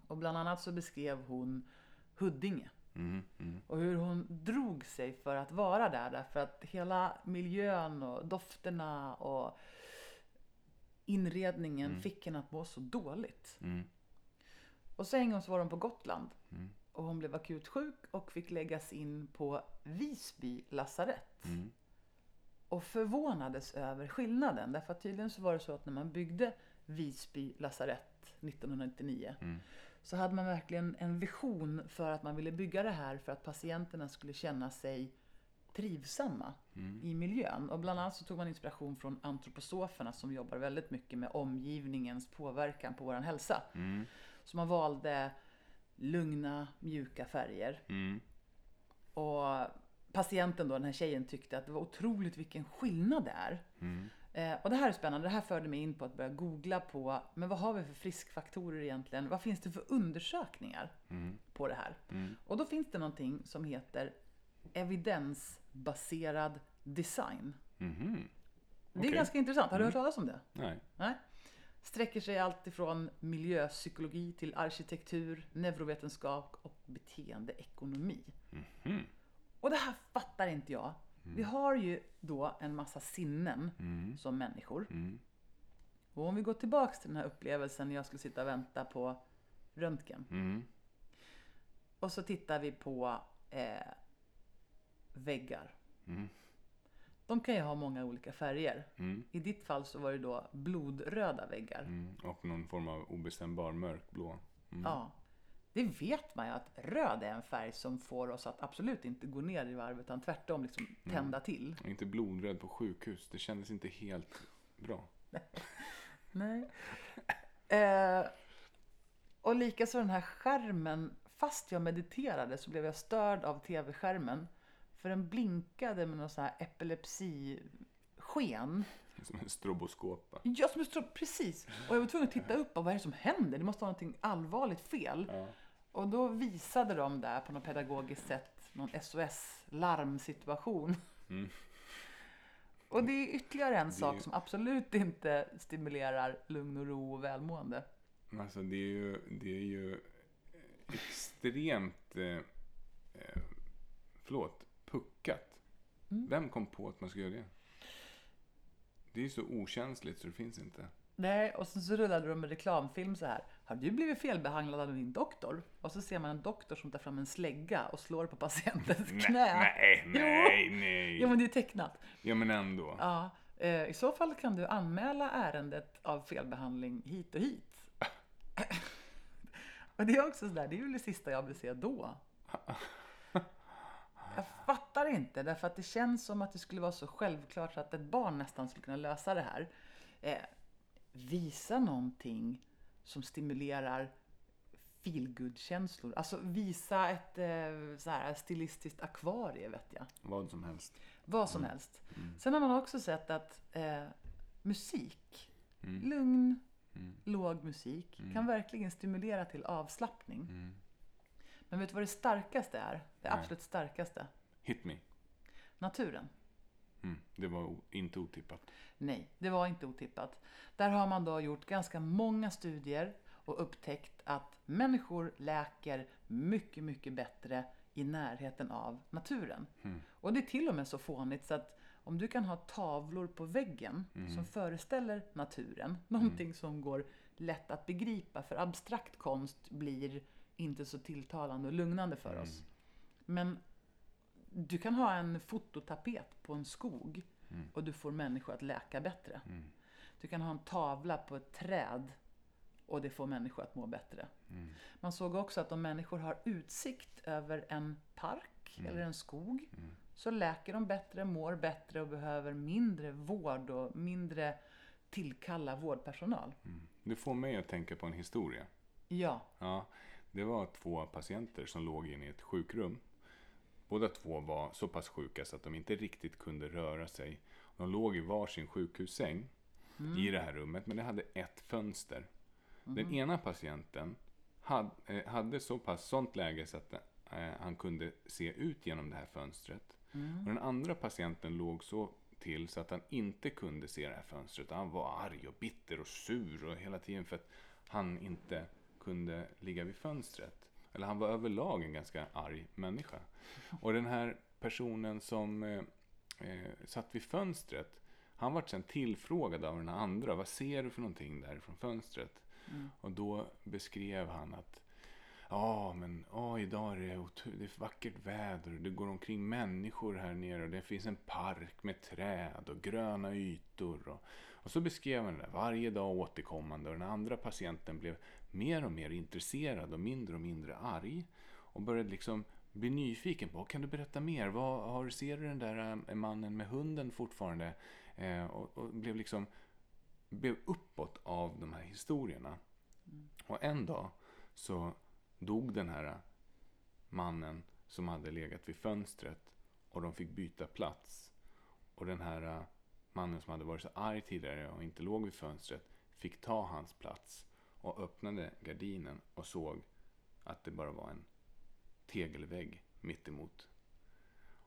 Och bland annat så beskrev hon Huddinge. Mm. Mm. Och hur hon drog sig för att vara där. Därför att hela miljön och dofterna och inredningen fick henne att må så dåligt. Mm. Och så en gång så var de på Gotland. Mm. Och hon blev akut sjuk och fick läggas in på Visby lasarett. Mm. Och förvånades över skillnaden. Därför att tydligen så var det så att när man byggde Visby lasarett 1999 Mm. Så hade man verkligen en vision för att man ville bygga det här för att patienterna skulle känna sig trivsamma Mm. i miljön. Och bland annat så tog man inspiration från antroposoferna som jobbar väldigt mycket med omgivningens påverkan på vår hälsa. Mm. Så man valde lugna, mjuka färger. Mm. Och patienten då, den här tjejen, tyckte att det var otroligt vilken skillnad det är. Mm. Eh, och det här är spännande. Det här förde mig in på att börja googla på, men vad har vi för friskfaktorer egentligen? Vad finns det för undersökningar Mm. på det här? Mm. Och då finns det någonting som heter evidensbaserad design. Mhm. Det är ganska intressant. Har du hört talas om det? Nej. Nej. Sträcker sig allt ifrån miljöpsykologi till arkitektur, neurovetenskap och beteendeekonomi. Mhm. Och det här fattar inte jag. Vi har ju då en massa sinnen Mm. som människor. Mm. Och om vi går tillbaks till den här upplevelsen när jag skulle sitta och vänta på röntgen. Mm. Och så tittar vi på eh, väggar. Mm. De kan ju ha många olika färger. Mm. I ditt fall så var det då blodröda väggar. Mm. Och någon form av obestämbar mörkblå. Mm. Ja. Det vet man ju att röd är en färg som får oss att absolut inte gå ner i varv utan tvärtom liksom tända till. Och Inte blodröd på sjukhus. Det kändes inte helt bra. Nej. Eh, och likaså den här skärmen. Fast jag mediterade så blev jag störd av tv-skärmen. För den blinkade med någon sån här epilepsisken. Som en stroboskop. Jag som stod precis. Och jag var tvungen att titta upp och vad är det som händer? Det måste vara någonting allvarligt fel. Ja. Och då visade de där på något pedagogiskt sätt någon SOS-larmsituation. Mm. Och det är ytterligare en sak ju- som absolut inte stimulerar lugn och ro och välmående. Alltså det är ju, det är ju extremt, eh, eh, förlåt, puckat. Mm. Vem kom på att man ska göra det? Det är ju så okänsligt så det finns inte. Nej, och sen så rullade de en reklamfilm så här. Har du blivit felbehandlad av din doktor? Och så ser man en doktor som tar fram en slägga och slår på patientens knä. Nej, Jo. nej, nej. Jo, men det är tecknat. Ja, men ändå. Ja, eh, I så fall kan du anmäla ärendet av felbehandling hit och hit. och det är också sådär, det är väl det sista jag vill se då. Jag fattar inte, därför att det känns som att det skulle vara så självklart så att ett barn nästan skulle kunna lösa det här. Eh, visa någonting som stimulerar feelgood-känslor. Alltså visa ett eh, så här, stilistiskt akvarie, vet jag. Vad som helst. Vad som helst. Sen har man också sett att eh, musik, Mm. lugn, låg musik, kan verkligen stimulera till avslappning. Mm. Men vet du vad det starkaste är? Det Nej. absolut starkaste? Hit me. Naturen. Mm. Det var inte otippat. Nej, det var inte otippat. Där har man då gjort ganska många studier och upptäckt att människor läker mycket, mycket bättre i närheten av naturen. Och det är till och med så fånigt så att om du kan ha tavlor på väggen som föreställer naturen, någonting som går lätt att begripa, för abstrakt konst blir inte så tilltalande och lugnande för oss. Men du kan ha en fototapet på en skog och du får människor att läka bättre. Du kan ha en tavla på ett träd och det får människor att må bättre. Man såg också att om människor har utsikt över en park eller en skog så läker de bättre, mår bättre och behöver mindre vård och mindre tillkalla vårdpersonal. Det får mig att tänka på en historia. Ja, Ja, det var två patienter som låg inne i ett sjukrum. Båda två var så pass sjuka så att de inte riktigt kunde röra sig. De låg i varsin sjukhussäng i det här rummet, men det hade ett fönster. Den ena patienten hade, eh, hade så pass sånt läge så att eh, han kunde se ut genom det här fönstret. Och den andra patienten låg så till så att han inte kunde se det här fönstret. Han var arg och bitter och sur och hela tiden för att han inte kunde ligga vid fönstret. Eller han var överlag en ganska arg människa. Och den här personen som eh, eh, satt vid fönstret, han var sen tillfrågad av den andra. Vad ser du för någonting där från fönstret? Och då beskrev han att Ja, men ja, idag är det, det är vackert väder. Det går omkring människor här nere och det finns en park med träd och gröna ytor. Och, och så beskrev han det där varje dag återkommande och den andra patienten blev mer och mer intresserad och mindre och mindre arg. Och började liksom bli nyfiken på, kan du berätta mer? Vad, har, ser du den där eh, mannen med hunden fortfarande? Eh, och, och blev liksom blev uppåt av de här historierna. Och en dag så dog den här mannen som hade legat vid fönstret och de fick byta plats. Och den här mannen som hade varit så arg tidigare och inte låg vid fönstret fick ta hans plats och öppnade gardinen och såg att det bara var en tegelvägg mitt emot.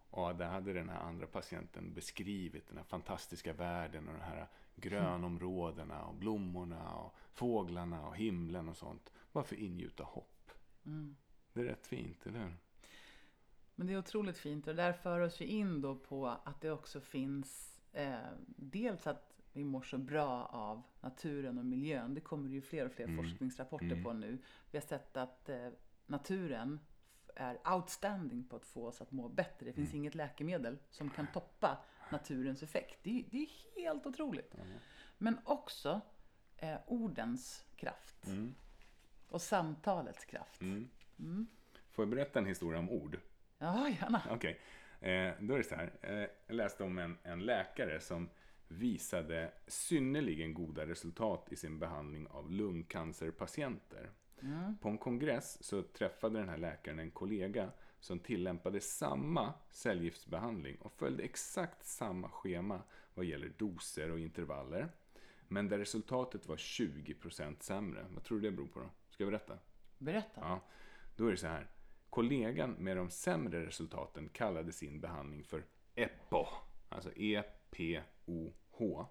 Och där hade den här andra patienten beskrivit den här fantastiska världen och de här grönområdena och blommorna och fåglarna och himlen och sånt. Bara för att ingjuta hopp. Det är rätt fint, eller hur? Men det är otroligt fint och där för oss ju in då på att det också finns eh, dels att vi mår så bra av naturen och miljön. Det kommer det ju fler och fler Mm. forskningsrapporter Mm. på nu. Vi har sett att eh, naturen är outstanding på att få oss att må bättre. Det finns Mm. inget läkemedel som kan toppa naturens effekt. Det är, det är helt otroligt. Men också eh, ordens kraft Mm. och samtalets kraft. Mm. Får jag berätta en historia om ord? Ja, gärna. Okej, eh, då är det så här. Eh, jag läste om en, en läkare som visade synnerligen goda resultat i sin behandling av lungcancerpatienter. På en kongress så träffade den här läkaren en kollega som tillämpade samma cellgiftsbehandling och följde exakt samma schema vad gäller doser och intervaller. Men där resultatet var 20% sämre. Vad tror du det beror på då? Ska jag berätta? Berätta. Ja, då är det så här. Kollegan med de sämre resultaten kallade sin behandling för EPO. Alltså E-P-O-H.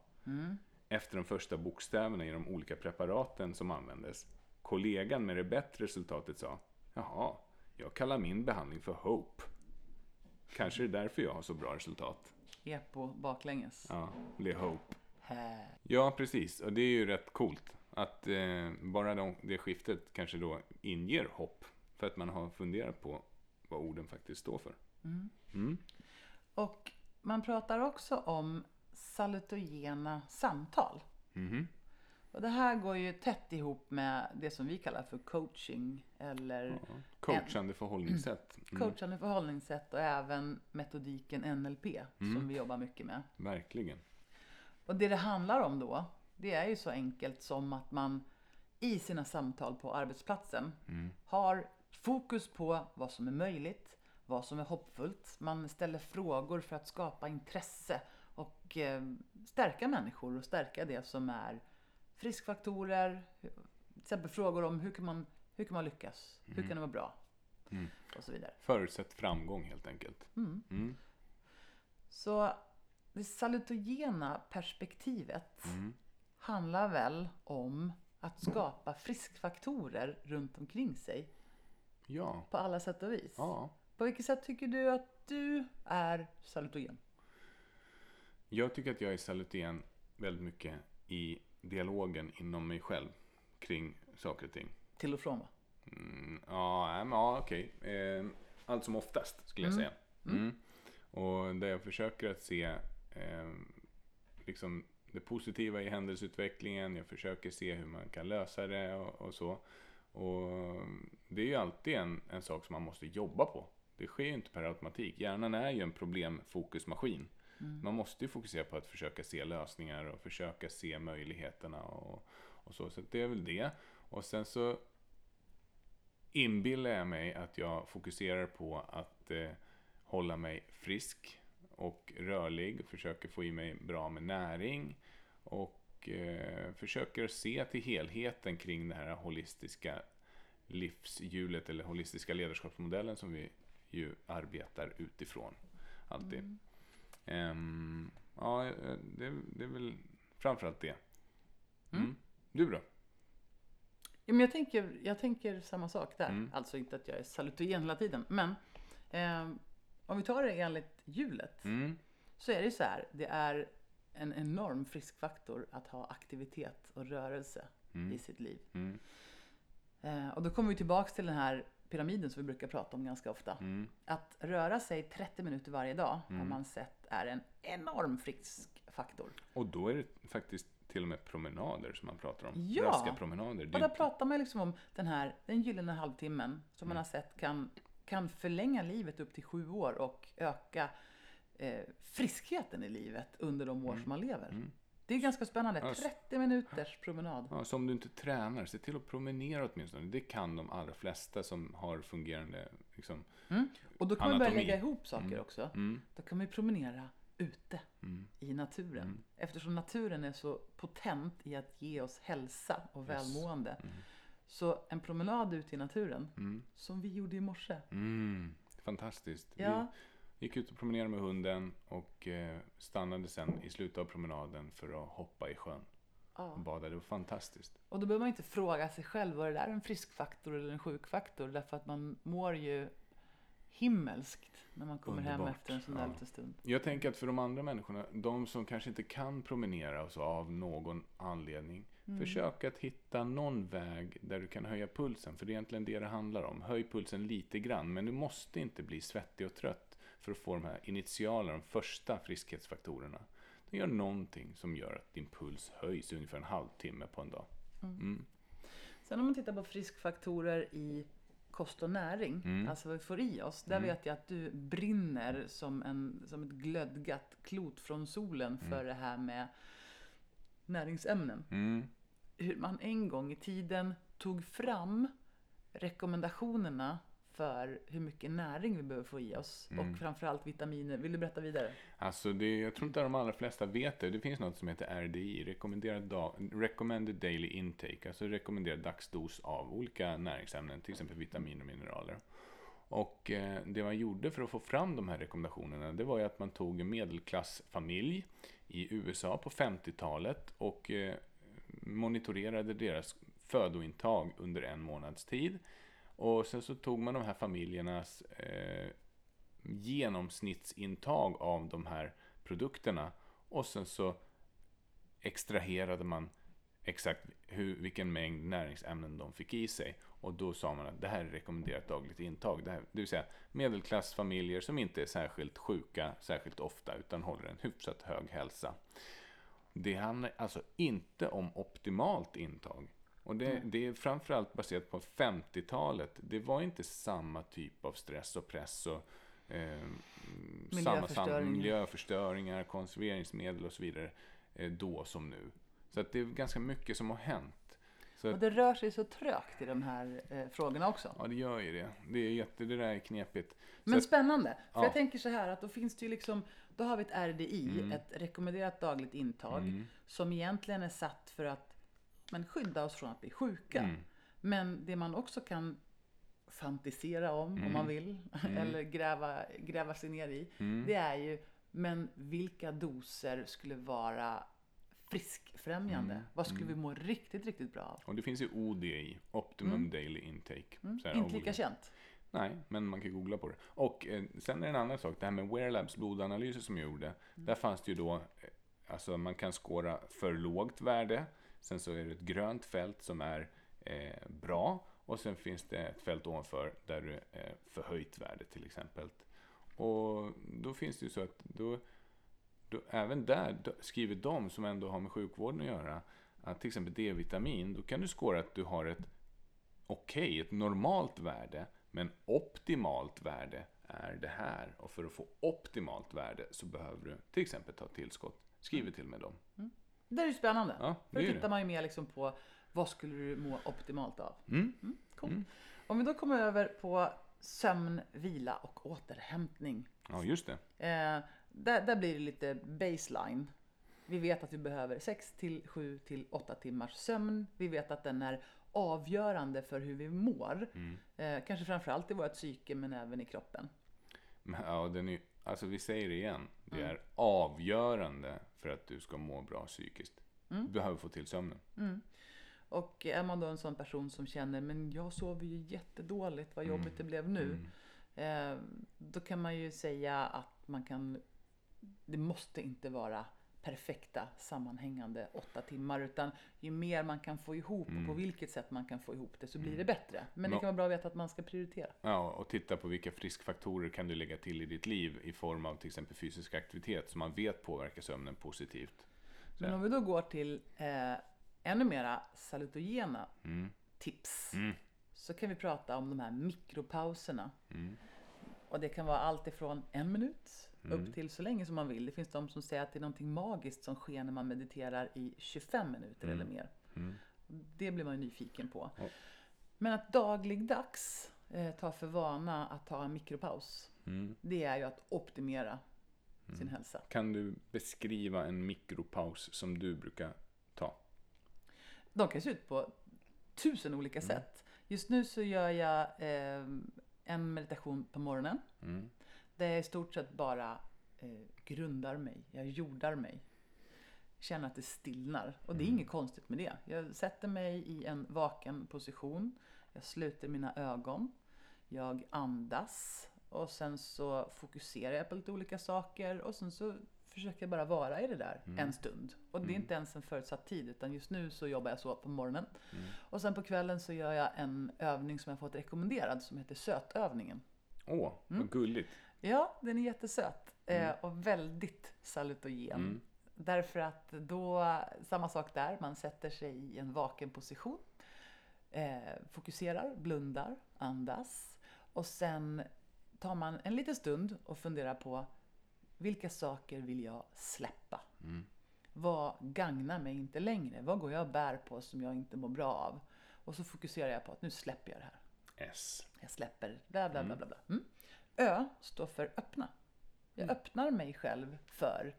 Efter de första bokstäverna i de olika preparaten som användes. Kollegan med det bättre resultatet sa Jaha, jag kallar min behandling för HOPE. Kanske är det därför jag har så bra resultat. EPO baklänges. Ja, det är HOPE. här. Ja, precis. Och det är ju rätt coolt. Att eh, bara de, det skiftet kanske då inger hopp. För att man har funderat på vad orden faktiskt står för. Mm. Mm. Och man pratar också om salutogena samtal. Mhm. Och det här går ju tätt ihop med det som vi kallar för coaching eller Ja. Coachande förhållningssätt. Mm. coachande förhållningssätt och även metodiken NLP Mm. som vi jobbar mycket med. Verkligen. Och det det handlar om då, det är ju så enkelt som att man i sina samtal på arbetsplatsen Mm. har fokus på vad som är möjligt, vad som är hoppfullt. Man ställer frågor för att skapa intresse och eh, stärka människor och stärka det som är friskfaktorer. Till exempel frågor om hur kan man, hur kan man lyckas? Hur kan det vara bra? Mm. Och så vidare. Förutsätt framgång helt enkelt. Mm. Mm. Så det salutogena perspektivet Mm. handlar väl om att skapa friskfaktorer runt omkring sig Ja. på alla sätt och vis. ja. På vilket sätt tycker du att du är salutogen? Jag tycker att jag är salutogen väldigt mycket i dialogen inom mig själv kring saker och ting. Till och från va? Mm, ja, men ja, okej. Eh, allt som oftast skulle jag Mm. säga. Mm. Och där jag försöker att se eh, liksom det positiva i händelseutvecklingen. Jag försöker se hur man kan lösa det och, och så. Och det är ju alltid en, en sak som man måste jobba på. Det sker ju inte per automatik. Hjärnan är ju en problemfokusmaskin. Man måste ju fokusera på att försöka se lösningar och försöka se möjligheterna och, och så. Så det är väl det. Och sen så inbillar jag mig att jag fokuserar på att eh, hålla mig frisk och rörlig. och Försöker få i mig bra med näring. Och eh, försöker se till helheten kring det här holistiska livshjulet eller holistiska ledarskapsmodellen som vi ju arbetar utifrån. Alltid. Ehm, ja, eh, det, det är väl framförallt det. Mm. Mm. Du då? Ja, men jag, tänker, jag tänker samma sak där. Mm. Alltså inte att jag är salutogen hela tiden. Men eh, om vi tar det enligt hjulet Mm. så är det ju så här. Det är en enorm friskfaktor att ha aktivitet och rörelse Mm. i sitt liv. Mm. Eh, och då kommer vi tillbaks till den här pyramiden som vi brukar prata om ganska ofta. Mm. Att röra sig 30 minuter varje dag har Mm. man sett är en enorm friskfaktor. Och då är det faktiskt till och med promenader som man pratar om. Ja. Raska promenader. Det Och är där pratar man liksom om den här den gyllene halvtimmen som Mm. man har sett kan, kan förlänga livet upp till sju år och öka eh, friskheten i livet under de år som man lever. Mm. Det är ganska spännande. Ja, s- 30 minuters promenad. Ja, så om du inte tränar, se till att promenera åtminstone. Det kan de allra flesta som har fungerande liksom. Och då kan man börja Anatomi. lägga ihop saker Mm. också. Mm, Då kan man ju promenera ute mm, i naturen. Mm. Eftersom naturen är så potent i att ge oss hälsa och Yes. välmående. Mm. Så en promenad ute i naturen, mm, som vi gjorde i morse. mm. Fantastiskt. Ja, Vi gick ut och promenerade med hunden och eh, stannade sen i slutet av promenaden för att hoppa i sjön och ja. bada. Det var fantastiskt. Och då behöver man inte fråga sig själv, var det där en friskfaktor eller en sjukfaktor? Därför att man mår ju himmelskt när man kommer hem Underbart, efter en sån där ja. liten stund. Jag tänker att för de andra människorna, de som kanske inte kan promenera och så av någon anledning, Mm. försök att hitta någon väg där du kan höja pulsen, för det är egentligen det det handlar om. Höj pulsen lite grann, men du måste inte bli svettig och trött för att få de här initiala, de första friskhetsfaktorerna. Du gör någonting som gör att din puls höjs ungefär en halvtimme på en dag. Mm. Sen om man tittar på friskfaktorer i kost och näring, Mm. alltså vad vi får i oss. Där Mm. vet jag att du brinner som, en, som ett glödgat klot från solen för det här med näringsämnen. Mm. Hur man en gång i tiden tog fram rekommendationerna för hur mycket näring vi behöver få i oss Mm. och framförallt vitaminer. Vill du berätta vidare? Alltså, det, jag tror inte de allra flesta vet det. Det finns något som heter RDI, rekommenderad da, Recommended Daily Intake, alltså rekommenderad dagsdos av olika näringsämnen, till exempel vitaminer och mineraler. Och eh, det man gjorde för att få fram de här rekommendationerna, det var ju att man tog en medelklassfamilj i USA på 50-talet och eh, monitorerade deras födointag under en månads tid. Och sen så tog man de här familjernas eh, genomsnittsintag av de här produkterna och sen så extraherade man exakt hur, vilken mängd näringsämnen de fick i sig. Och då sa man att det här är rekommenderat dagligt intag. Det, här, det vill säga medelklassfamiljer som inte är särskilt sjuka särskilt ofta utan håller en hyfsat hög hälsa. Det handlar alltså inte om optimalt intag. Och det, det är framförallt baserat på 50-talet. Det var inte samma typ av stress och press och eh, samma, samma Miljöförstöring. miljöförstöringar, konserveringsmedel och så vidare eh, då som nu. Så att det är ganska mycket som har hänt. Så Och att, det rör sig så trögt i de här eh, frågorna också. ja, det gör ju det. Det, är jätte, det där är knepigt. Men att- spännande. För Ja. jag tänker så här att då finns det ju liksom, då har vi ett RDI, Mm. ett rekommenderat dagligt intag, som egentligen är satt för att men, skydda oss från att bli sjuka. Mm. Men det man också kan fantisera om, om Mm. man vill, eller gräva, gräva sig ner i, Mm. det är ju, men vilka doser skulle vara friskfrämjande? Mm. Vad skulle vi må riktigt, riktigt bra av? Och det finns ju ODI, Optimum Daily Intake. Mm. Inte lika känt. Nej, men man kan googla på det. Och eh, sen är det en annan sak, det här med Wearlabs blodanalyser som jag gjorde. Där fanns det ju då, eh, alltså man kan skåra för lågt värde. Sen så är det ett grönt fält som är eh, bra. Och sen finns det ett fält ovanför där det är förhöjt värde till exempel. Och då finns det ju så att då, då, även där skriver de som ändå har med sjukvården att göra att till exempel D-vitamin, då kan du skåra att du har ett okej, ett normalt värde, men optimalt värde är det här. Och för att få optimalt värde så behöver du till exempel ta tillskott. Skriv det till med dem. Det är ju spännande. Ja, För då tittar man ju mer liksom på vad skulle du må optimalt av. Mm. Cool. Om vi då kommer över på sömn, vila och återhämtning. Ja, just det. Eh, där, där blir det lite baseline. Vi vet att vi behöver 6 till 7 till 8 timmars sömn. Vi vet att den är avgörande för hur vi mår. Mm. Eh, kanske framförallt i vårt psyke men även i kroppen. Ja, den är, alltså vi säger det igen. Det Mm. är avgörande för att du ska må bra psykiskt. Mm. Du behöver få till sömnen. Och är man då en sån person som känner men jag sover ju jättedåligt, vad jobbigt det blev nu. Eh, då kan man ju säga att man kan, det måste inte vara perfekta sammanhängande åtta timmar utan ju mer man kan få ihop och på vilket sätt man kan få ihop det så blir det bättre. Men det kan vara bra att veta att man ska prioritera. Ja, och titta på vilka friskfaktorer kan du lägga till i ditt liv i form av till exempel fysisk aktivitet som man vet påverkar sömnen positivt. Så, Men om vi då går till eh, ännu mera salutogena mm, tips mm, så kan vi prata om de här mikropauserna. mm, Och det kan vara allt ifrån en minut Mm. upp till så länge som man vill. Det finns de som säger att det är någonting magiskt som sker när man mediterar i 25 minuter eller mer. mm. Det blir man ju nyfiken på. Ja. Men att dagligdags eh, ta för vana att ta en mikropaus. Mm. Det är ju att optimera sin hälsa. Kan du beskriva en mikropaus som du brukar ta? De kan se ut på tusen olika Mm. sätt. Just nu så gör jag eh, en meditation på morgonen. Mm. Där jag i stort sett bara eh, grundar mig. Jag jordar mig. Känner att det stillnar. Och det är inget konstigt med det. Jag sätter mig i en vaken position. Jag sluter mina ögon. Jag andas. Och sen så fokuserar jag på lite olika saker. Och sen så försöker jag bara vara i det där en stund. Och det är inte ens en förutsatt tid. Utan just nu så jobbar jag så på morgonen. Och sen på kvällen så gör jag en övning som jag fått rekommenderad. Som heter sötövningen. Åh, Mm. vad gulligt. Ja, den är jättesöt eh, och väldigt salutogen. Mm. Därför att då, samma sak där, man sätter sig i en vaken position. Eh, fokuserar, blundar, andas. Och sen tar man en liten stund och funderar på vilka saker vill jag släppa? Mm. Vad gagnar mig inte längre? Vad går jag och bär på som jag inte mår bra av? Och så fokuserar jag på att nu släpper jag det här. S. Jag släpper bla bla bla bla. bla. Mm. Ö står för öppna. Jag öppnar mig själv för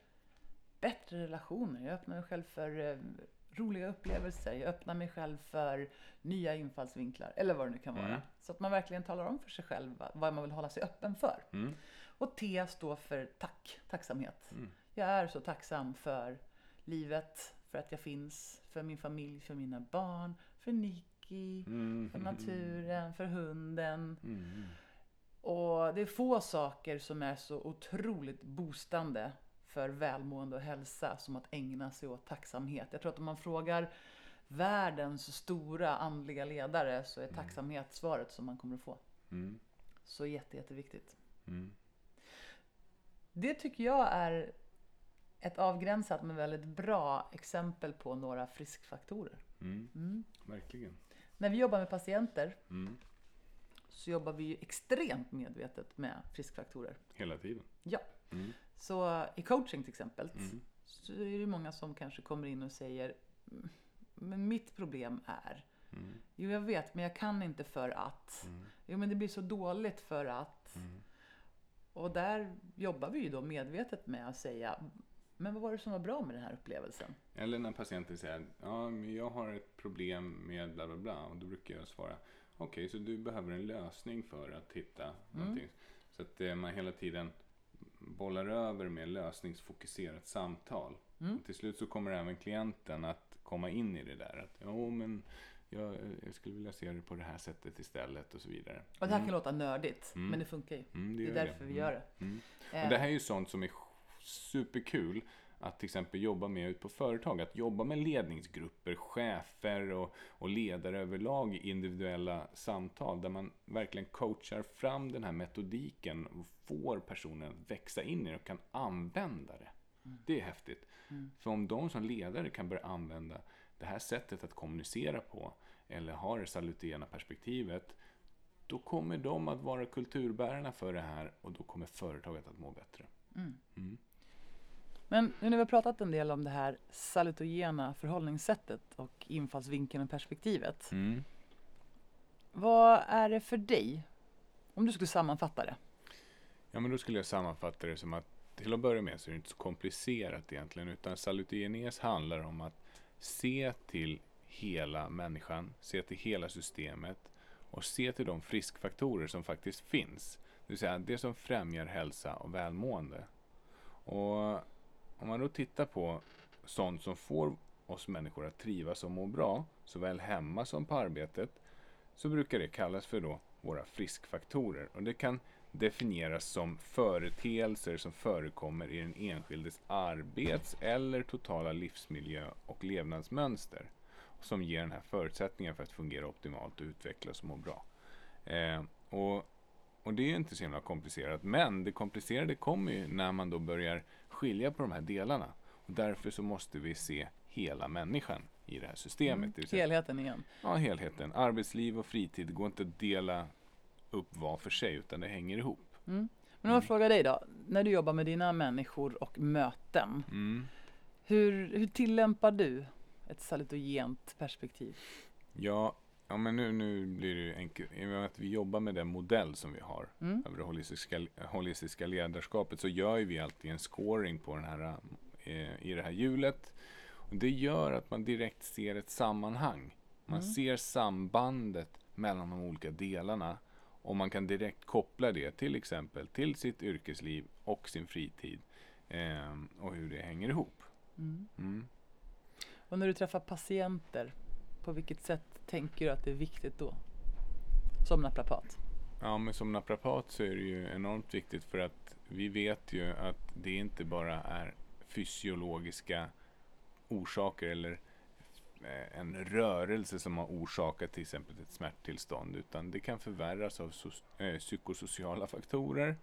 bättre relationer. Jag öppnar mig själv för eh, roliga upplevelser. Jag öppnar mig själv för nya infallsvinklar. Eller vad det nu kan vara. Mm. Så att man verkligen talar om för sig själv vad- man vill hålla sig öppen för. Mm. Och T står för tack, tacksamhet. Mm. Jag är så tacksam för livet, för att jag finns, för min familj, för mina barn, för Nicky, Mm. för naturen, för hunden. Mm. Och det är få saker som är så otroligt boostande för välmående och hälsa som att ägna sig åt tacksamhet. Jag tror att om man frågar världens stora andliga ledare så är tacksamhet svaret som man kommer att få. Mm. Så jätte, jätteviktigt. Mm. Det tycker jag är ett avgränsat men väldigt bra exempel på några friskfaktorer. Mm. Mm. Verkligen. När vi jobbar med patienter Mm. Så jobbar vi ju extremt medvetet med friskfaktorer. Hela tiden. Ja. Mm. Så i coaching till exempel Mm. så är det många som kanske kommer in och säger "Mm, men mitt problem är Mm. Jo, jag vet, men jag kan inte för att. Mm. Jo, men det blir så dåligt för att. Mm. Och där jobbar vi ju då medvetet med att säga men vad var det som var bra med den här upplevelsen? Eller när patienten säger ja, men jag har ett problem med bla bla bla och då brukar jag svara okej, så du behöver en lösning för att hitta någonting. Så att eh, man hela tiden bollar över med lösningsfokuserat samtal. Mm. Till slut så kommer även klienten att komma in i det där. Att jo, men jag, jag skulle vilja se det på det här sättet istället och så vidare. Och det här Mm. kan låta nördigt, Mm. men det funkar ju. Mm, Det är gör därför vi Mm. gör det. Mm. Eh, Och det här är ju sånt som är superkul att till exempel jobba med ut på företag. Att jobba med ledningsgrupper, chefer och, och ledare överlag i individuella samtal där man verkligen coachar fram den här metodiken och får personen att växa in i det och kan använda det. Det är häftigt. Mm. För om de som ledare kan börja använda det här sättet att kommunicera på eller ha det salutena perspektivet då kommer de att vara kulturbärarna för det här och då kommer företaget att må bättre. Mm. Men nu när vi har pratat en del om det här salutogena förhållningssättet och infallsvinkeln och perspektivet. Mm. Vad är det för dig? Om du skulle sammanfatta det. Ja, men då skulle jag sammanfatta det som att till att börja med så är det inte så komplicerat egentligen, utan salutogenes handlar om att se till hela människan, se till hela systemet och se till de friskfaktorer som faktiskt finns. Det vill säga det som främjar hälsa och välmående. Och om man då tittar på sånt som får oss människor att trivas och må bra, såväl hemma som på arbetet, så brukar det kallas för då våra friskfaktorer. Och det kan definieras som företeelser som förekommer i den enskildes arbets eller totala livsmiljö och levnadsmönster som ger den här förutsättningen för att fungera optimalt och utvecklas och må bra. Eh, och, och det är ju inte så himla komplicerat, men det komplicerade kommer ju när man då börjar skilja på de här delarna. Och därför så måste vi se hela människan i det här systemet. Säga- Helheten igen. Ja, helheten. Arbetsliv och fritid det går inte att dela upp var för sig, utan det hänger ihop. Mm. Men om jag frågar dig då, när du jobbar med dina människor och möten, Mm. hur, hur tillämpar du ett salutogent perspektiv? Ja, ja, men nu, nu blir det ju enkelt. I och med att vi jobbar med den modell som vi har Mm. över det holistiska, holistiska ledarskapet så gör ju vi alltid en scoring på den här, eh, i det här hjulet. Och det gör att man direkt ser ett sammanhang. Man Mm. ser sambandet mellan de olika delarna och man kan direkt koppla det till exempel till sitt yrkesliv och sin fritid eh, och hur det hänger ihop. Mm. Mm. Och när du träffar patienter, på vilket sätt tänker du att det är viktigt då? Som naprapat? Ja, men som naprapat så är det ju enormt viktigt för att vi vet ju att det inte bara är fysiologiska orsaker eller eh, en rörelse som har orsakat till exempel ett smärttillstånd utan det kan förvärras av so- eh, psykosociala faktorer.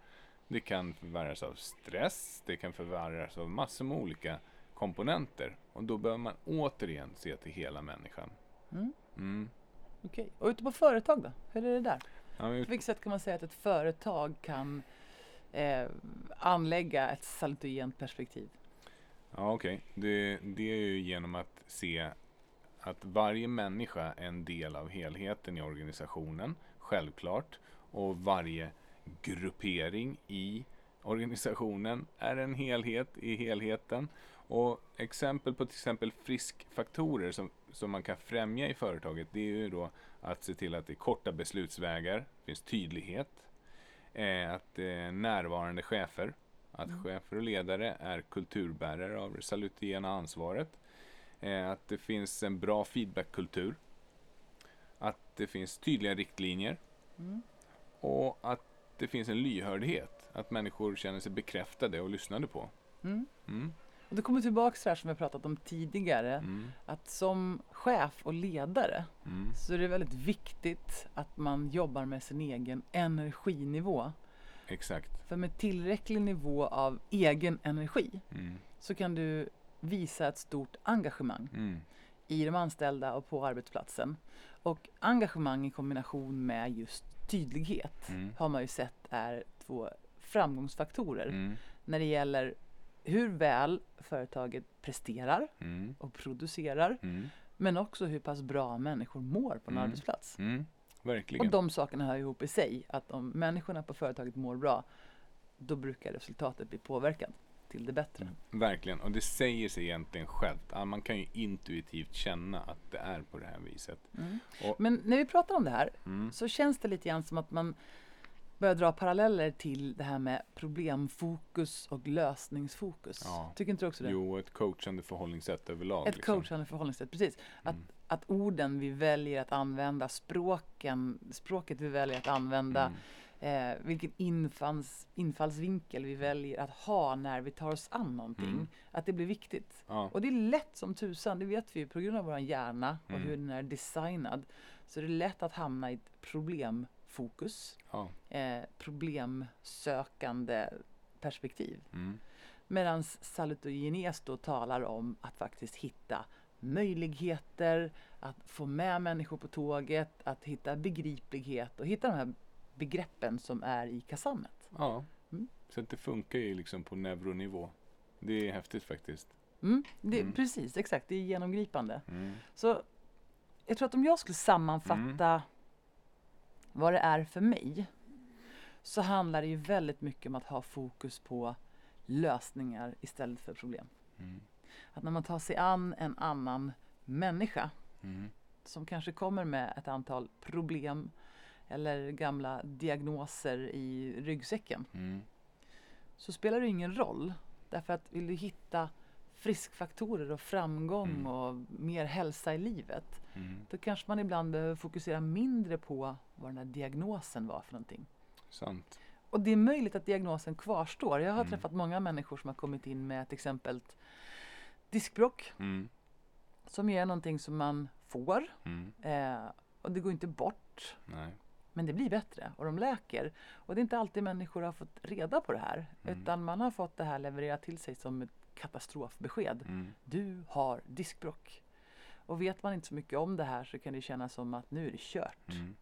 Det kan förvärras av stress, det kan förvärras av massor med olika komponenter och då behöver man återigen se till hela människan. Mm. Mm. Okej. Och ute på företag då? Hur är det där? Ja, men På vilket sätt kan man säga att ett företag kan eh, anlägga ett salutogent perspektiv? Ja, okej. Det, det är ju genom att se att varje människa är en del av helheten i organisationen, självklart. Och varje gruppering i organisationen är en helhet i helheten. Och exempel på till exempel friskfaktorer som, som man kan främja i företaget, det är ju då att se till att det är korta beslutsvägar, finns tydlighet, eh, att det är närvarande chefer, att Mm. chefer och ledare är kulturbärare av det salutogena ansvaret. Eh, att det finns en bra feedbackkultur. Att det finns tydliga riktlinjer. Mm. Och att det finns en lyhördhet. Att människor känner sig bekräftade och lyssnade på. Mm. Och det kommer tillbaka till det här som vi har pratat om tidigare. Mm. Att som chef och ledare Mm. så är det väldigt viktigt att man jobbar med sin egen energinivå. Exakt. För med tillräcklig nivå av egen energi Mm. så kan du visa ett stort engagemang Mm. i de anställda och på arbetsplatsen. Och engagemang i kombination med just tydlighet Mm. har man ju sett är två framgångsfaktorer Mm. när det gäller hur väl företaget presterar Mm. och producerar Mm. men också hur pass bra människor mår på en Mm. arbetsplats. Mm. Verkligen. Och de sakerna hör ihop i sig. Att om människorna på företaget mår bra då brukar resultatet bli påverkat till det bättre. Verkligen. Och det säger sig egentligen självt. Man kan ju intuitivt känna att det är på det här viset. Och- Men när vi pratar om det här Mm. så känns det lite grann som att man börjar dra paralleller till det här med problemfokus och lösningsfokus. Ja. Tycker inte du också det? Jo, ett coachande förhållningssätt överlag. Ett liksom. coachande förhållningssätt, precis. Att, Mm. att orden vi väljer att använda, språken, språket vi väljer att använda, Mm. eh, vilken infalls, infallsvinkel vi väljer att ha när vi tar oss an någonting. Mm. Att det blir viktigt. Ja. Och det är lätt som tusan, det vet vi ju på grund av vår hjärna och Mm. hur den är designad. Så det är lätt att hamna i ett problemfokus, ja. eh, problemsökande perspektiv. Mm. Medan salutogenes då talar om att faktiskt hitta möjligheter, att få med människor på tåget, att hitta begriplighet och hitta de här begreppen som är i kasammet. ja. Mm. Så att det funkar ju liksom på neuronivå. Det är häftigt faktiskt. Mm, det, Mm. Precis, exakt. Det är genomgripande. Mm. Så jag tror att om jag skulle sammanfatta vad det är för mig så handlar det ju väldigt mycket om att ha fokus på lösningar istället för problem. Mm. Att när man tar sig an en annan människa Mm. som kanske kommer med ett antal problem eller gamla diagnoser i ryggsäcken Mm. så spelar det ingen roll. Därför att vill du hitta friskfaktorer och framgång Mm. och mer hälsa i livet Mm. då kanske man ibland behöver fokusera mindre på vad den här diagnosen var för någonting. Sant. Och det är möjligt att diagnosen kvarstår. Jag har Mm. träffat många människor som har kommit in med till exempel diskbråck Mm. som ju är någonting som man får Mm. eh, och det går inte bort. Nej. Men det blir bättre och de läker. Och det är inte alltid människor har fått reda på det här. Mm. Utan man har fått det här levererat till sig som ett katastrofbesked. Mm. Du har diskbråck. Och vet man inte så mycket om det här så kan det kännas som att nu är det kört. Mm.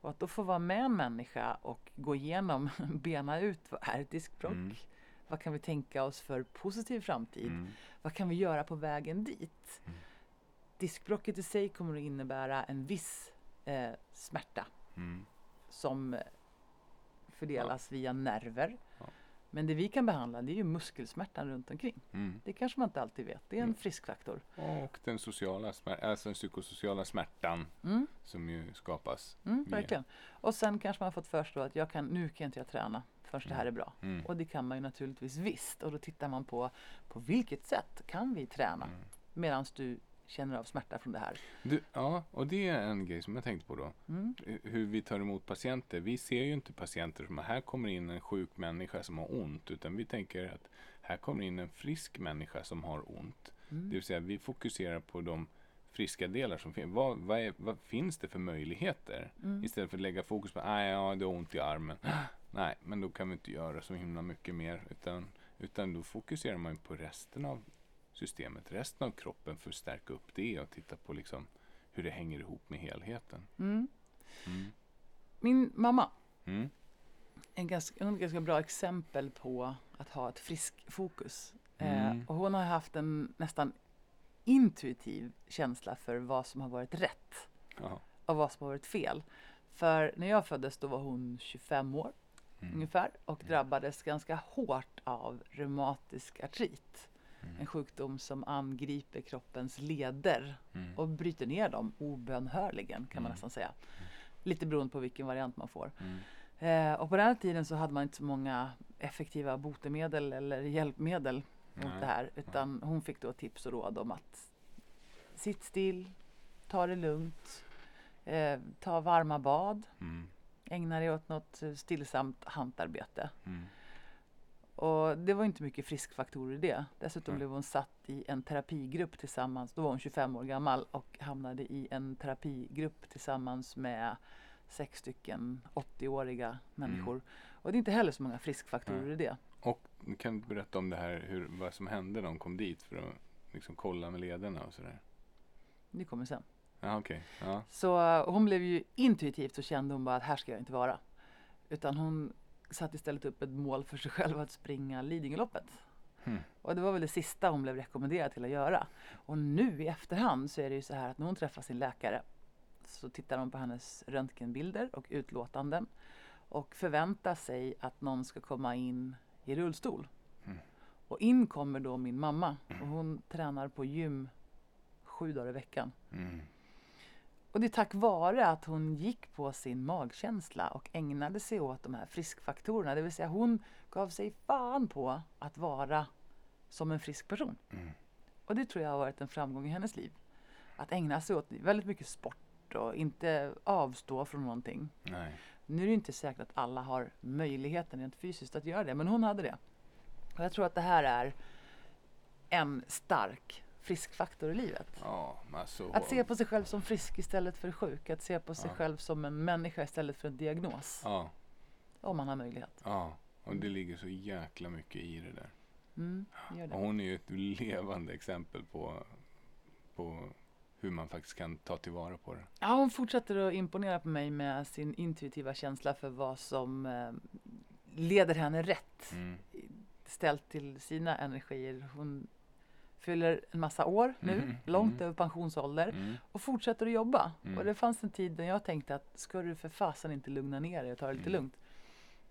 Och att då få vara med en människa och gå igenom, bena ut vad är ett diskbråck? Mm. Vad kan vi tänka oss för positiv framtid? Mm. Vad kan vi göra på vägen dit? Mm. Diskbråcket i sig kommer att innebära en viss eh, smärta Mm. som eh, fördelas via nerver. Men det vi kan behandla det är ju muskelsmärtan runt omkring. Mm. Det kanske man inte alltid vet. Det är en Mm. friskfaktor. Och den sociala smär- alltså den psykosociala smärtan Mm, som ju skapas. mm, verkligen. Och sen kanske man fått förstå att jag kan, nu kan inte jag träna förrän det här är bra. Mm. Och det kan man ju naturligtvis visst. Och då tittar man på på vilket sätt kan vi träna Mm. medan du känner av smärta från det här. Du, ja, och det är en grej som jag tänkte på då. Mm, Hur vi tar emot patienter. Vi ser ju inte patienter som att här kommer in en sjuk människa som har ont. Utan vi tänker att här kommer in en frisk människa som har ont. Det mm, vill säga vi fokuserar på de friska delar som finns. Vad, vad, är, vad finns det för möjligheter? mm, Istället för att lägga fokus på att ja, det har ont i armen. Nej, men då kan vi inte göra så himla mycket mer. Utan, utan då fokuserar man på resten av systemet, resten av kroppen för att stärka upp det och titta på liksom hur det hänger ihop med helheten. mm. Mm. Min mamma Mm. en ganska, en ganska bra exempel på att ha ett friskfokus. Mm. Eh, och hon har haft en nästan intuitiv känsla för vad som har varit rätt Ja. och vad som har varit fel. För när jag föddes då var hon 25 år Mm. ungefär och drabbades ganska hårt av reumatisk artrit. En sjukdom som angriper kroppens leder Mm. och bryter ner dem obönhörligen kan man Mm. nästan säga. Lite beroende på vilken variant man får. Mm. Eh, och på den här tiden så hade man inte så många effektiva botemedel eller hjälpmedel mot Nej. det här. Utan hon fick då tips och råd om att sitt still, ta det lugnt, eh, ta varma bad, Mm. ägna dig åt något stillsamt hantarbete. Mm. Och det var inte mycket friskfaktorer i det. Dessutom Nej. blev hon satt i en terapigrupp tillsammans. Då var hon 25 år gammal och hamnade i en terapigrupp tillsammans med sex stycken 80-åriga människor. Och det är inte heller så många friskfaktorer Nej. i det. Och kan du berätta om det här, hur, vad som hände när de kom dit för att liksom kolla med lederna och sådär? Det kommer sen. Ja, okej. Ja. Så eh, hon blev ju intuitivt så kände hon bara att här ska jag inte vara. Utan hon satte istället upp ett mål för sig själv att springa Lidingöloppet. Hmm. Och det var väl det sista hon blev rekommenderad till att göra. Och nu i efterhand så är det ju så här att när hon träffar sin läkare så tittar de på hennes röntgenbilder och utlåtanden och förväntar sig att någon ska komma in i rullstol. Mm. Och in kommer då min mamma och hon tränar på gym sju dagar i veckan. Mm. Och det är tack vare att hon gick på sin magkänsla och ägnade sig åt de här friskfaktorerna. Det vill säga hon gav sig fan på att vara som en frisk person. Mm. Och det tror jag har varit en framgång i hennes liv. Att ägna sig åt väldigt mycket sport och inte avstå från någonting. Nej. Nu är det inte säkert att alla har möjligheten rent fysiskt att göra det, men hon hade det. Och jag tror att det här är en stark friskfaktor i livet. Ja, alltså. Att se på sig själv som frisk istället för sjuk. Att se på sig Ja. själv som en människa istället för en diagnos. Ja, Om man har möjlighet. ja. Och det ligger så jäkla mycket i det där. Mm, Och det. hon är ju ett levande exempel på, på hur man faktiskt kan ta tillvara på det. Ja, hon fortsätter att imponera på mig med sin intuitiva känsla för vad som eh, leder henne rätt. Mm. Ställt till sina energier. Hon fyller en massa år nu, Mhm, långt mm. över pensionsålder. Mm. Och fortsätter att jobba. Mm. Och det fanns en tid när jag tänkte att ska du för fasen inte lugna ner dig och ta det lite Mm. lugnt.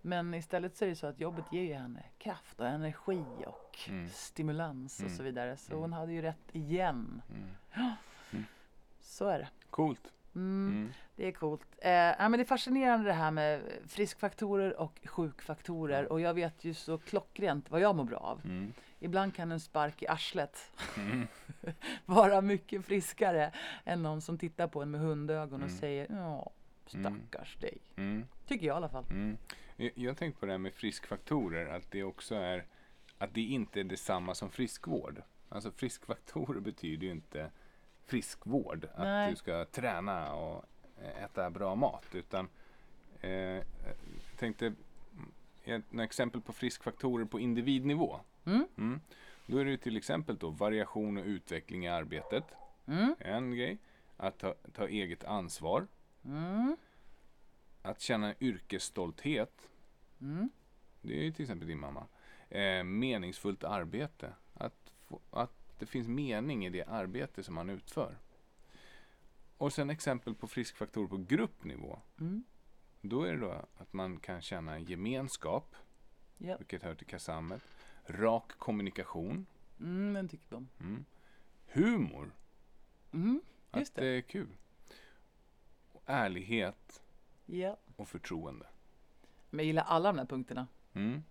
Men istället så är det så att jobbet ger ju henne kraft och energi och Mm. stimulans och Mm. så vidare. Så Mm. hon hade ju rätt igen. Mm. Så är det. Coolt. Mm, Mm. Det är coolt. Eh, ja, men det är fascinerande det här med friskfaktorer och sjukfaktorer. Och jag vet ju så klockrent vad jag mår bra av. Mm. Ibland kan en spark i arslet Mm. vara mycket friskare än någon som tittar på en med hundögon och Mm. säger ja, stackars dig. Mm. Tycker jag i alla fall. Mm. Jag, jag har tänkt på det här med friskfaktorer, att det också är att det inte är detsamma som friskvård. Alltså friskfaktorer betyder ju inte friskvård, att Nej. du ska träna och eh, äta bra mat, utan eh, jag tänkte ett ett exempel på friskfaktorer på individnivå. Mm. Mm. Då är det till exempel då variation och utveckling i arbetet, Mm. en grej. Att ta, ta eget ansvar, Mm. att känna yrkesstolthet, Mm. Det är ju till exempel din mamma. Eh, meningsfullt arbete. Att, få, att det finns mening i det arbete som man utför. Och sen exempel på friskfaktorer på gruppnivå. Mm. Då är det då att man kan känna en gemenskap, Ja. vilket hör till kasammet. Rak kommunikation. Mm, den tycker om. Mm. Humor. Mm. Just att det. det är kul. Och ärlighet Ja. och förtroende. Men jag gillar alla de här punkterna. Mm.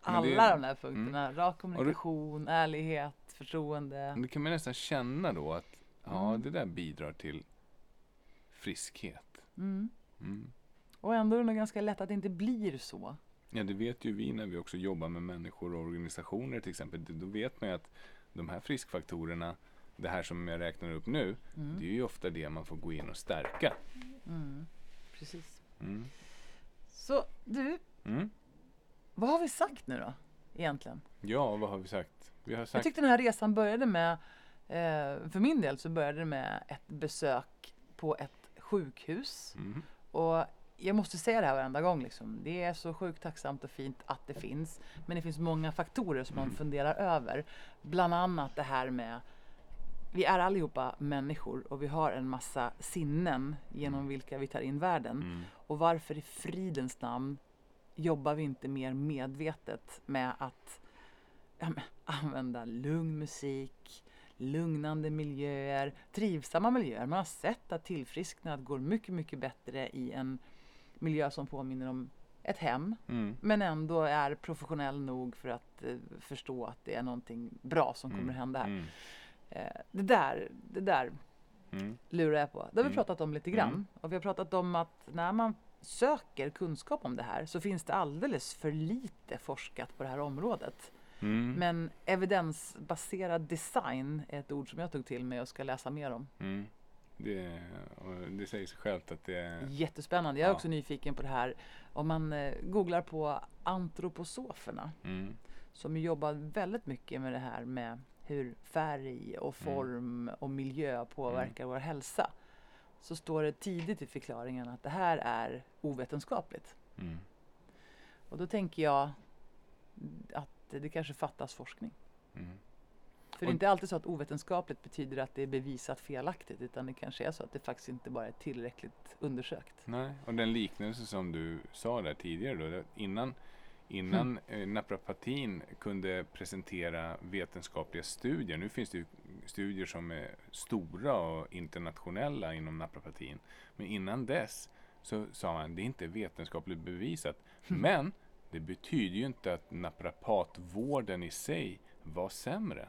Alla det- Mm. de här punkterna. Rak kommunikation, ärlighet, förtroende. Det kan man nästan känna då att ja, Mm. det där bidrar till friskhet. Mm. Mm. Och ändå är det nog ganska lätt att det inte blir så. Ja, det vet ju vi när vi också jobbar med människor och organisationer till exempel. Då vet man ju att de här friskfaktorerna, det här som jag räknar upp nu, Mm. det är ju ofta det man får gå in och stärka. Mm. Precis. Mm. Så du, vad har vi sagt nu då? Egentligen. Ja, vad har vi sagt? Vi har Jag sagt... tyckte den här resan började med, eh, för min del så började det med ett besök på ett sjukhus. Mm. Och jag måste säga det här varenda gång. Liksom. Det är så sjukt tacksamt och fint att det finns. Men det finns många faktorer som man Mm. funderar över. Bland annat det här med vi är allihopa människor och vi har en massa sinnen genom vilka vi tar in världen. Mm. Och varför i fridens namn jobbar vi inte mer medvetet med att ja, men, använda lugn musik, lugnande miljöer, trivsamma miljöer. Man har sett att tillfrisknad går mycket, mycket bättre i en miljö som påminner om ett hem, Mm. men ändå är professionell nog för att eh, förstå att det är någonting bra som kommer Mm. att hända här. Mm. Eh, det där, det där Mm. lurar jag på. Det har vi Mm. pratat om lite grann. Mm. Och vi har pratat om att när man söker kunskap om det här så finns det alldeles för lite forskat på det här området. Mm. Men evidensbaserad design är ett ord som jag tog till mig och ska läsa mer om. Mm. Det, det säger sig självt att det är... Jättespännande. Jag är Ja. också nyfiken på det här. Om man eh, googlar på antroposoferna Mm. som jobbar väldigt mycket med det här med hur färg och form och miljö påverkar vår hälsa. Så står det tidigt i förklaringen att det här är ovetenskapligt. Mm. Och då tänker jag att det kanske fattas forskning. Mm. För det är inte alltid så att ovetenskapligt betyder att det är bevisat felaktigt utan det kanske är så att det faktiskt inte bara är tillräckligt undersökt. Nej, och den liknelse som du sa där tidigare då, innan, innan eh, naprapatin kunde presentera vetenskapliga studier, nu finns det ju studier som är stora och internationella inom naprapatin, men innan dess så sa man det är inte vetenskapligt bevisat, men det betyder ju inte att naprapatvården i sig var sämre.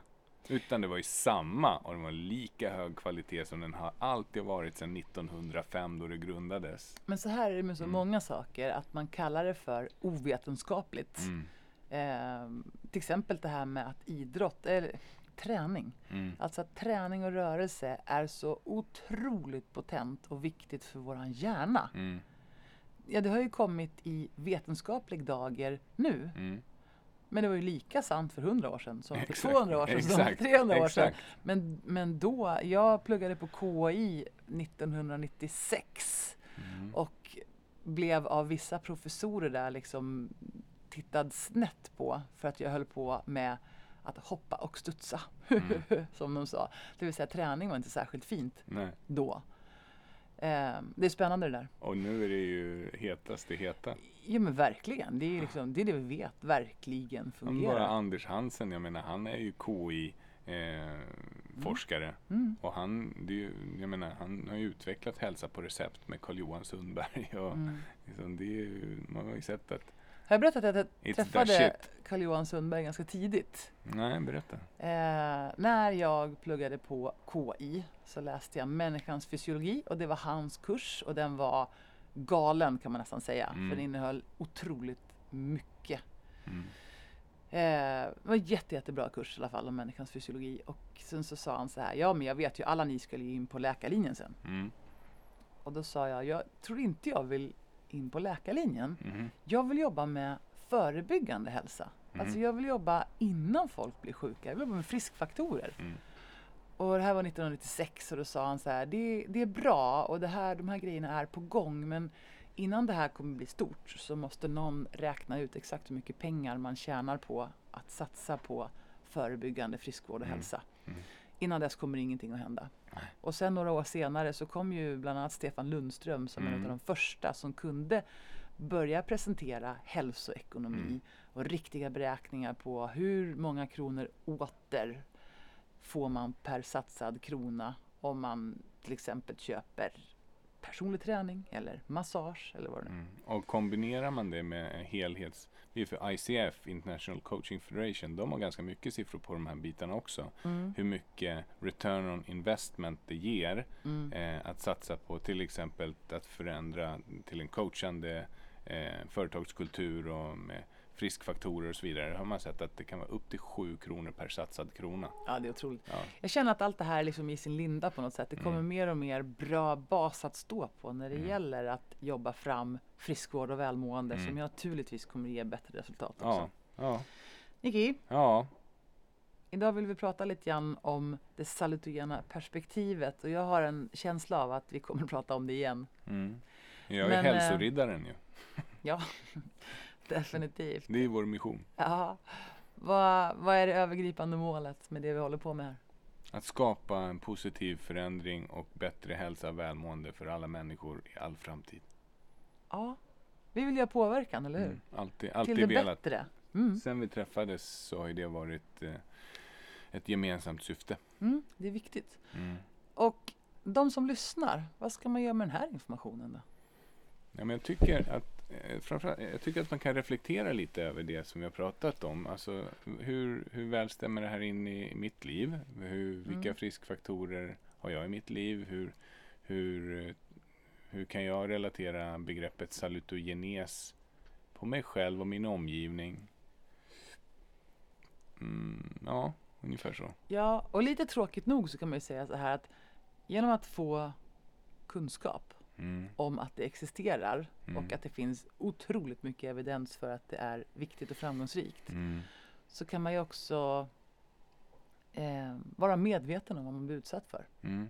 Utan det var ju samma och den var lika hög kvalitet som den har alltid varit sedan 1905 då det grundades. Men så här är det med så Mm. många saker att man kallar det för ovetenskapligt. Mm. Eh, till exempel det här med att idrott, eller träning, Mm. alltså att träning och rörelse är så otroligt potent och viktigt för våran hjärna. Mm. Ja, det har ju kommit i vetenskaplig dager nu. Men det var ju lika sant för 100 år sedan som för Exakt, 200 år sedan som för exakt, 300 år sedan. exakt. Men, men då, jag pluggade på KI 1996 Mm. och blev av vissa professorer där liksom tittad snett på för att jag höll på med att hoppa och studsa, Mm. som de sa. Det vill säga träning var inte särskilt fint Nej. då. Eh, det är spännande det där. Och nu är det ju hetast det heta. Ja men verkligen, det är, liksom, det, är det vi vet verkligen Men fungerar. bara Anders Hansen, jag menar han är ju KI eh, forskare Mm. och han, det ju, jag menar, han har ju utvecklat hälsa på recept med Carl-Johan Sundberg. Och Mm. liksom, det är ju, man har ju sett att, Har jag berättat att jag It's träffade the shit. Carl-Johan Sundberg ganska tidigt? nej berätta. Eh, när jag pluggade på KI så läste jag människans fysiologi och det var hans kurs och den var galen kan man nästan säga. Mm. För den innehöll otroligt mycket. Mm. Eh, det var en jätte, jättebra kurs i alla fall om människans fysiologi. Och sen så sa han så här, ja men jag vet ju alla ni skulle in på läkarlinjen sen. Mm. Och då sa jag, jag tror inte jag vill in på läkarlinjen. Mhm. Jag vill jobba med förebyggande hälsa. Mm. Alltså jag vill jobba innan folk blir sjuka. Jag vill jobba med friskfaktorer. Mm. Och det här var 1996 och då sa han så här, det, det är bra och det här, de här grejerna är på gång men innan det här kommer bli stort så måste någon räkna ut exakt hur mycket pengar man tjänar på att satsa på förebyggande friskvård och Mm. hälsa. Mm. Innan dess kommer ingenting att hända. Nej. Och sen några år senare så kom ju bland annat Stefan Lundström som en Mm. av de första som kunde börja presentera hälsoekonomi Mm. och riktiga beräkningar på hur många kronor åter får man per satsad krona om man till exempel köper personlig träning eller massage eller vad det nu. Mm. Och kombinerar man det med en helhets... Det är för ICF, International Coaching Federation, de har ganska mycket siffror på de här bitarna också. Mm. Hur mycket return on investment det ger Mm. eh, att satsa på till exempel att förändra till en coachande eh, företagskultur och med friskfaktorer och så vidare. har man sett att det kan vara upp till 7 kronor per satsad krona. Ja, det är otroligt. Ja. Jag känner att allt det här är liksom i sin linda på något sätt. Det kommer Mm. mer och mer bra bas att stå på när det Mm. gäller att jobba fram friskvård och välmående Mm. som naturligtvis kommer ge bättre resultat också. Ja, Niki, ja. idag vill vi prata lite grann om det salutogena perspektivet och jag har en känsla av att vi kommer prata om det igen. Mm. Jag är Men, eh, hälsoriddaren ju. Ja, definitivt. Det är vår mission. Ja. Vad, vad är det övergripande målet med det vi håller på med här? Att skapa en positiv förändring och bättre hälsa och välmående för alla människor i all framtid. Ja, vi vill göra påverkan, eller hur? Mm. Alltid, Till alltid det velat. bättre. Mm. Sen vi träffades så har det varit eh, ett gemensamt syfte. Mm, det är viktigt. Mm. Och de som lyssnar, vad ska man göra med den här informationen då? Ja, men jag, tycker att, framförallt, jag tycker att man kan reflektera lite över det som vi har pratat om. Alltså, hur, hur väl stämmer det här in i mitt liv? Hur, vilka Mm. friskfaktorer har jag i mitt liv? Hur, hur, eh, hur kan jag relatera begreppet salutogenes på mig själv och min omgivning? Mm, ja, ungefär så. Ja, och lite tråkigt nog så kan man ju säga så här att genom att få kunskap Mm, om att det existerar Mm. och att det finns otroligt mycket evidens för att det är viktigt och framgångsrikt mm, så kan man ju också eh, vara medveten om vad man blir utsatt för. mm,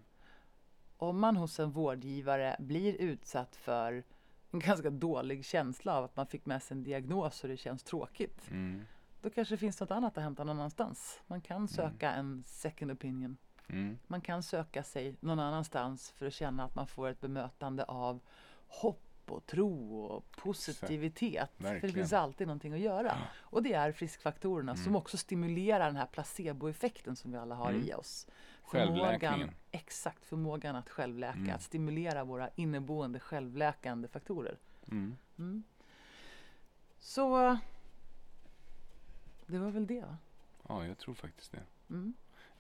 Om man hos en vårdgivare blir utsatt för en ganska dålig känsla av att man fick med sig en diagnos och det känns tråkigt. mm, Då kanske det finns något annat att hämta någon annanstans. Man kan söka en second opinion. Mm. Man kan söka sig någon annanstans för att känna att man får ett bemötande av hopp och tro och positivitet. För det finns alltid någonting att göra. Och det är friskfaktorerna som Mm. också stimulerar den här placeboeffekten som vi alla har Mm. i oss. Självläkningen. exakt, förmågan att självläka, Mm. att stimulera våra inneboende självläkande faktorer. Mm. Mm. Så det var väl det va? Ja, jag tror faktiskt det.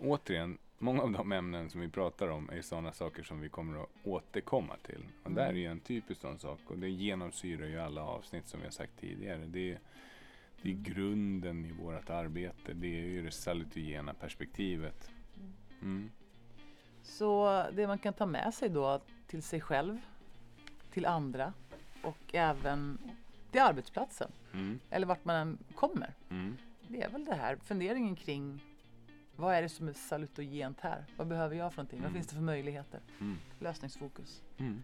Återigen, många av de ämnen som vi pratar om är sådana saker som vi kommer att återkomma till. Och Mm. där är ju en typisk sån sak och det genomsyrar ju alla avsnitt som vi har sagt tidigare. Det är, det är grunden i vårt arbete. Det är ju det salutogena perspektivet. Mm. Så det man kan ta med sig då till sig själv, till andra och även till arbetsplatsen Mm. eller vart man än kommer. Mm. Det är väl det här funderingen kring vad är det som är salutogent här? Vad behöver jag för någonting? Vad Mm. finns det för möjligheter? Mm. Lösningsfokus. Mm.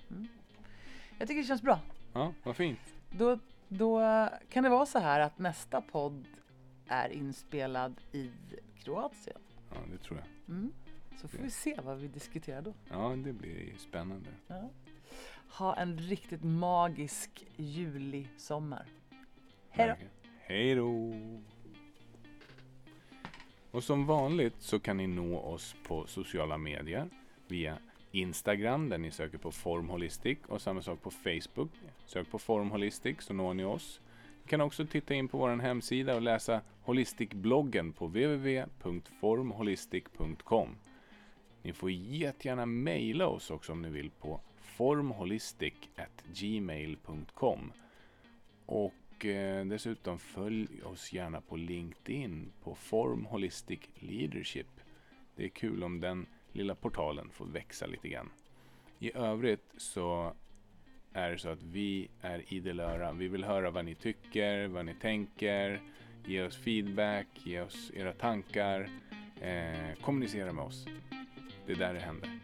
Jag tycker det känns bra. Ja, vad fint. Då, då kan det vara så här att nästa podd är inspelad i Kroatien. Ja, det tror jag. Mm. Så får vi se vad vi diskuterar då. Ja, det blir spännande. Ja. Ha en riktigt magisk julisommar. Hej då! Hej då! Och som vanligt så kan ni nå oss på sociala medier via Instagram där ni söker på formholistic och samma sak på Facebook. Sök på formholistic så når ni oss. Ni kan också titta in på vår hemsida och läsa Holistic-bloggen på www.formholistic.com. Ni får jättegärna mejla oss också om ni vill på formholistic@gmail.com. Och och eh, dessutom följ oss gärna på LinkedIn på Form Holistic Leadership. Det är kul om den lilla portalen får växa lite grann. I övrigt så är det så att vi är idel öra. Vi vill höra vad ni tycker, vad ni tänker. Ge oss feedback, ge oss era tankar. Eh, kommunicera med oss. Det är där det händer.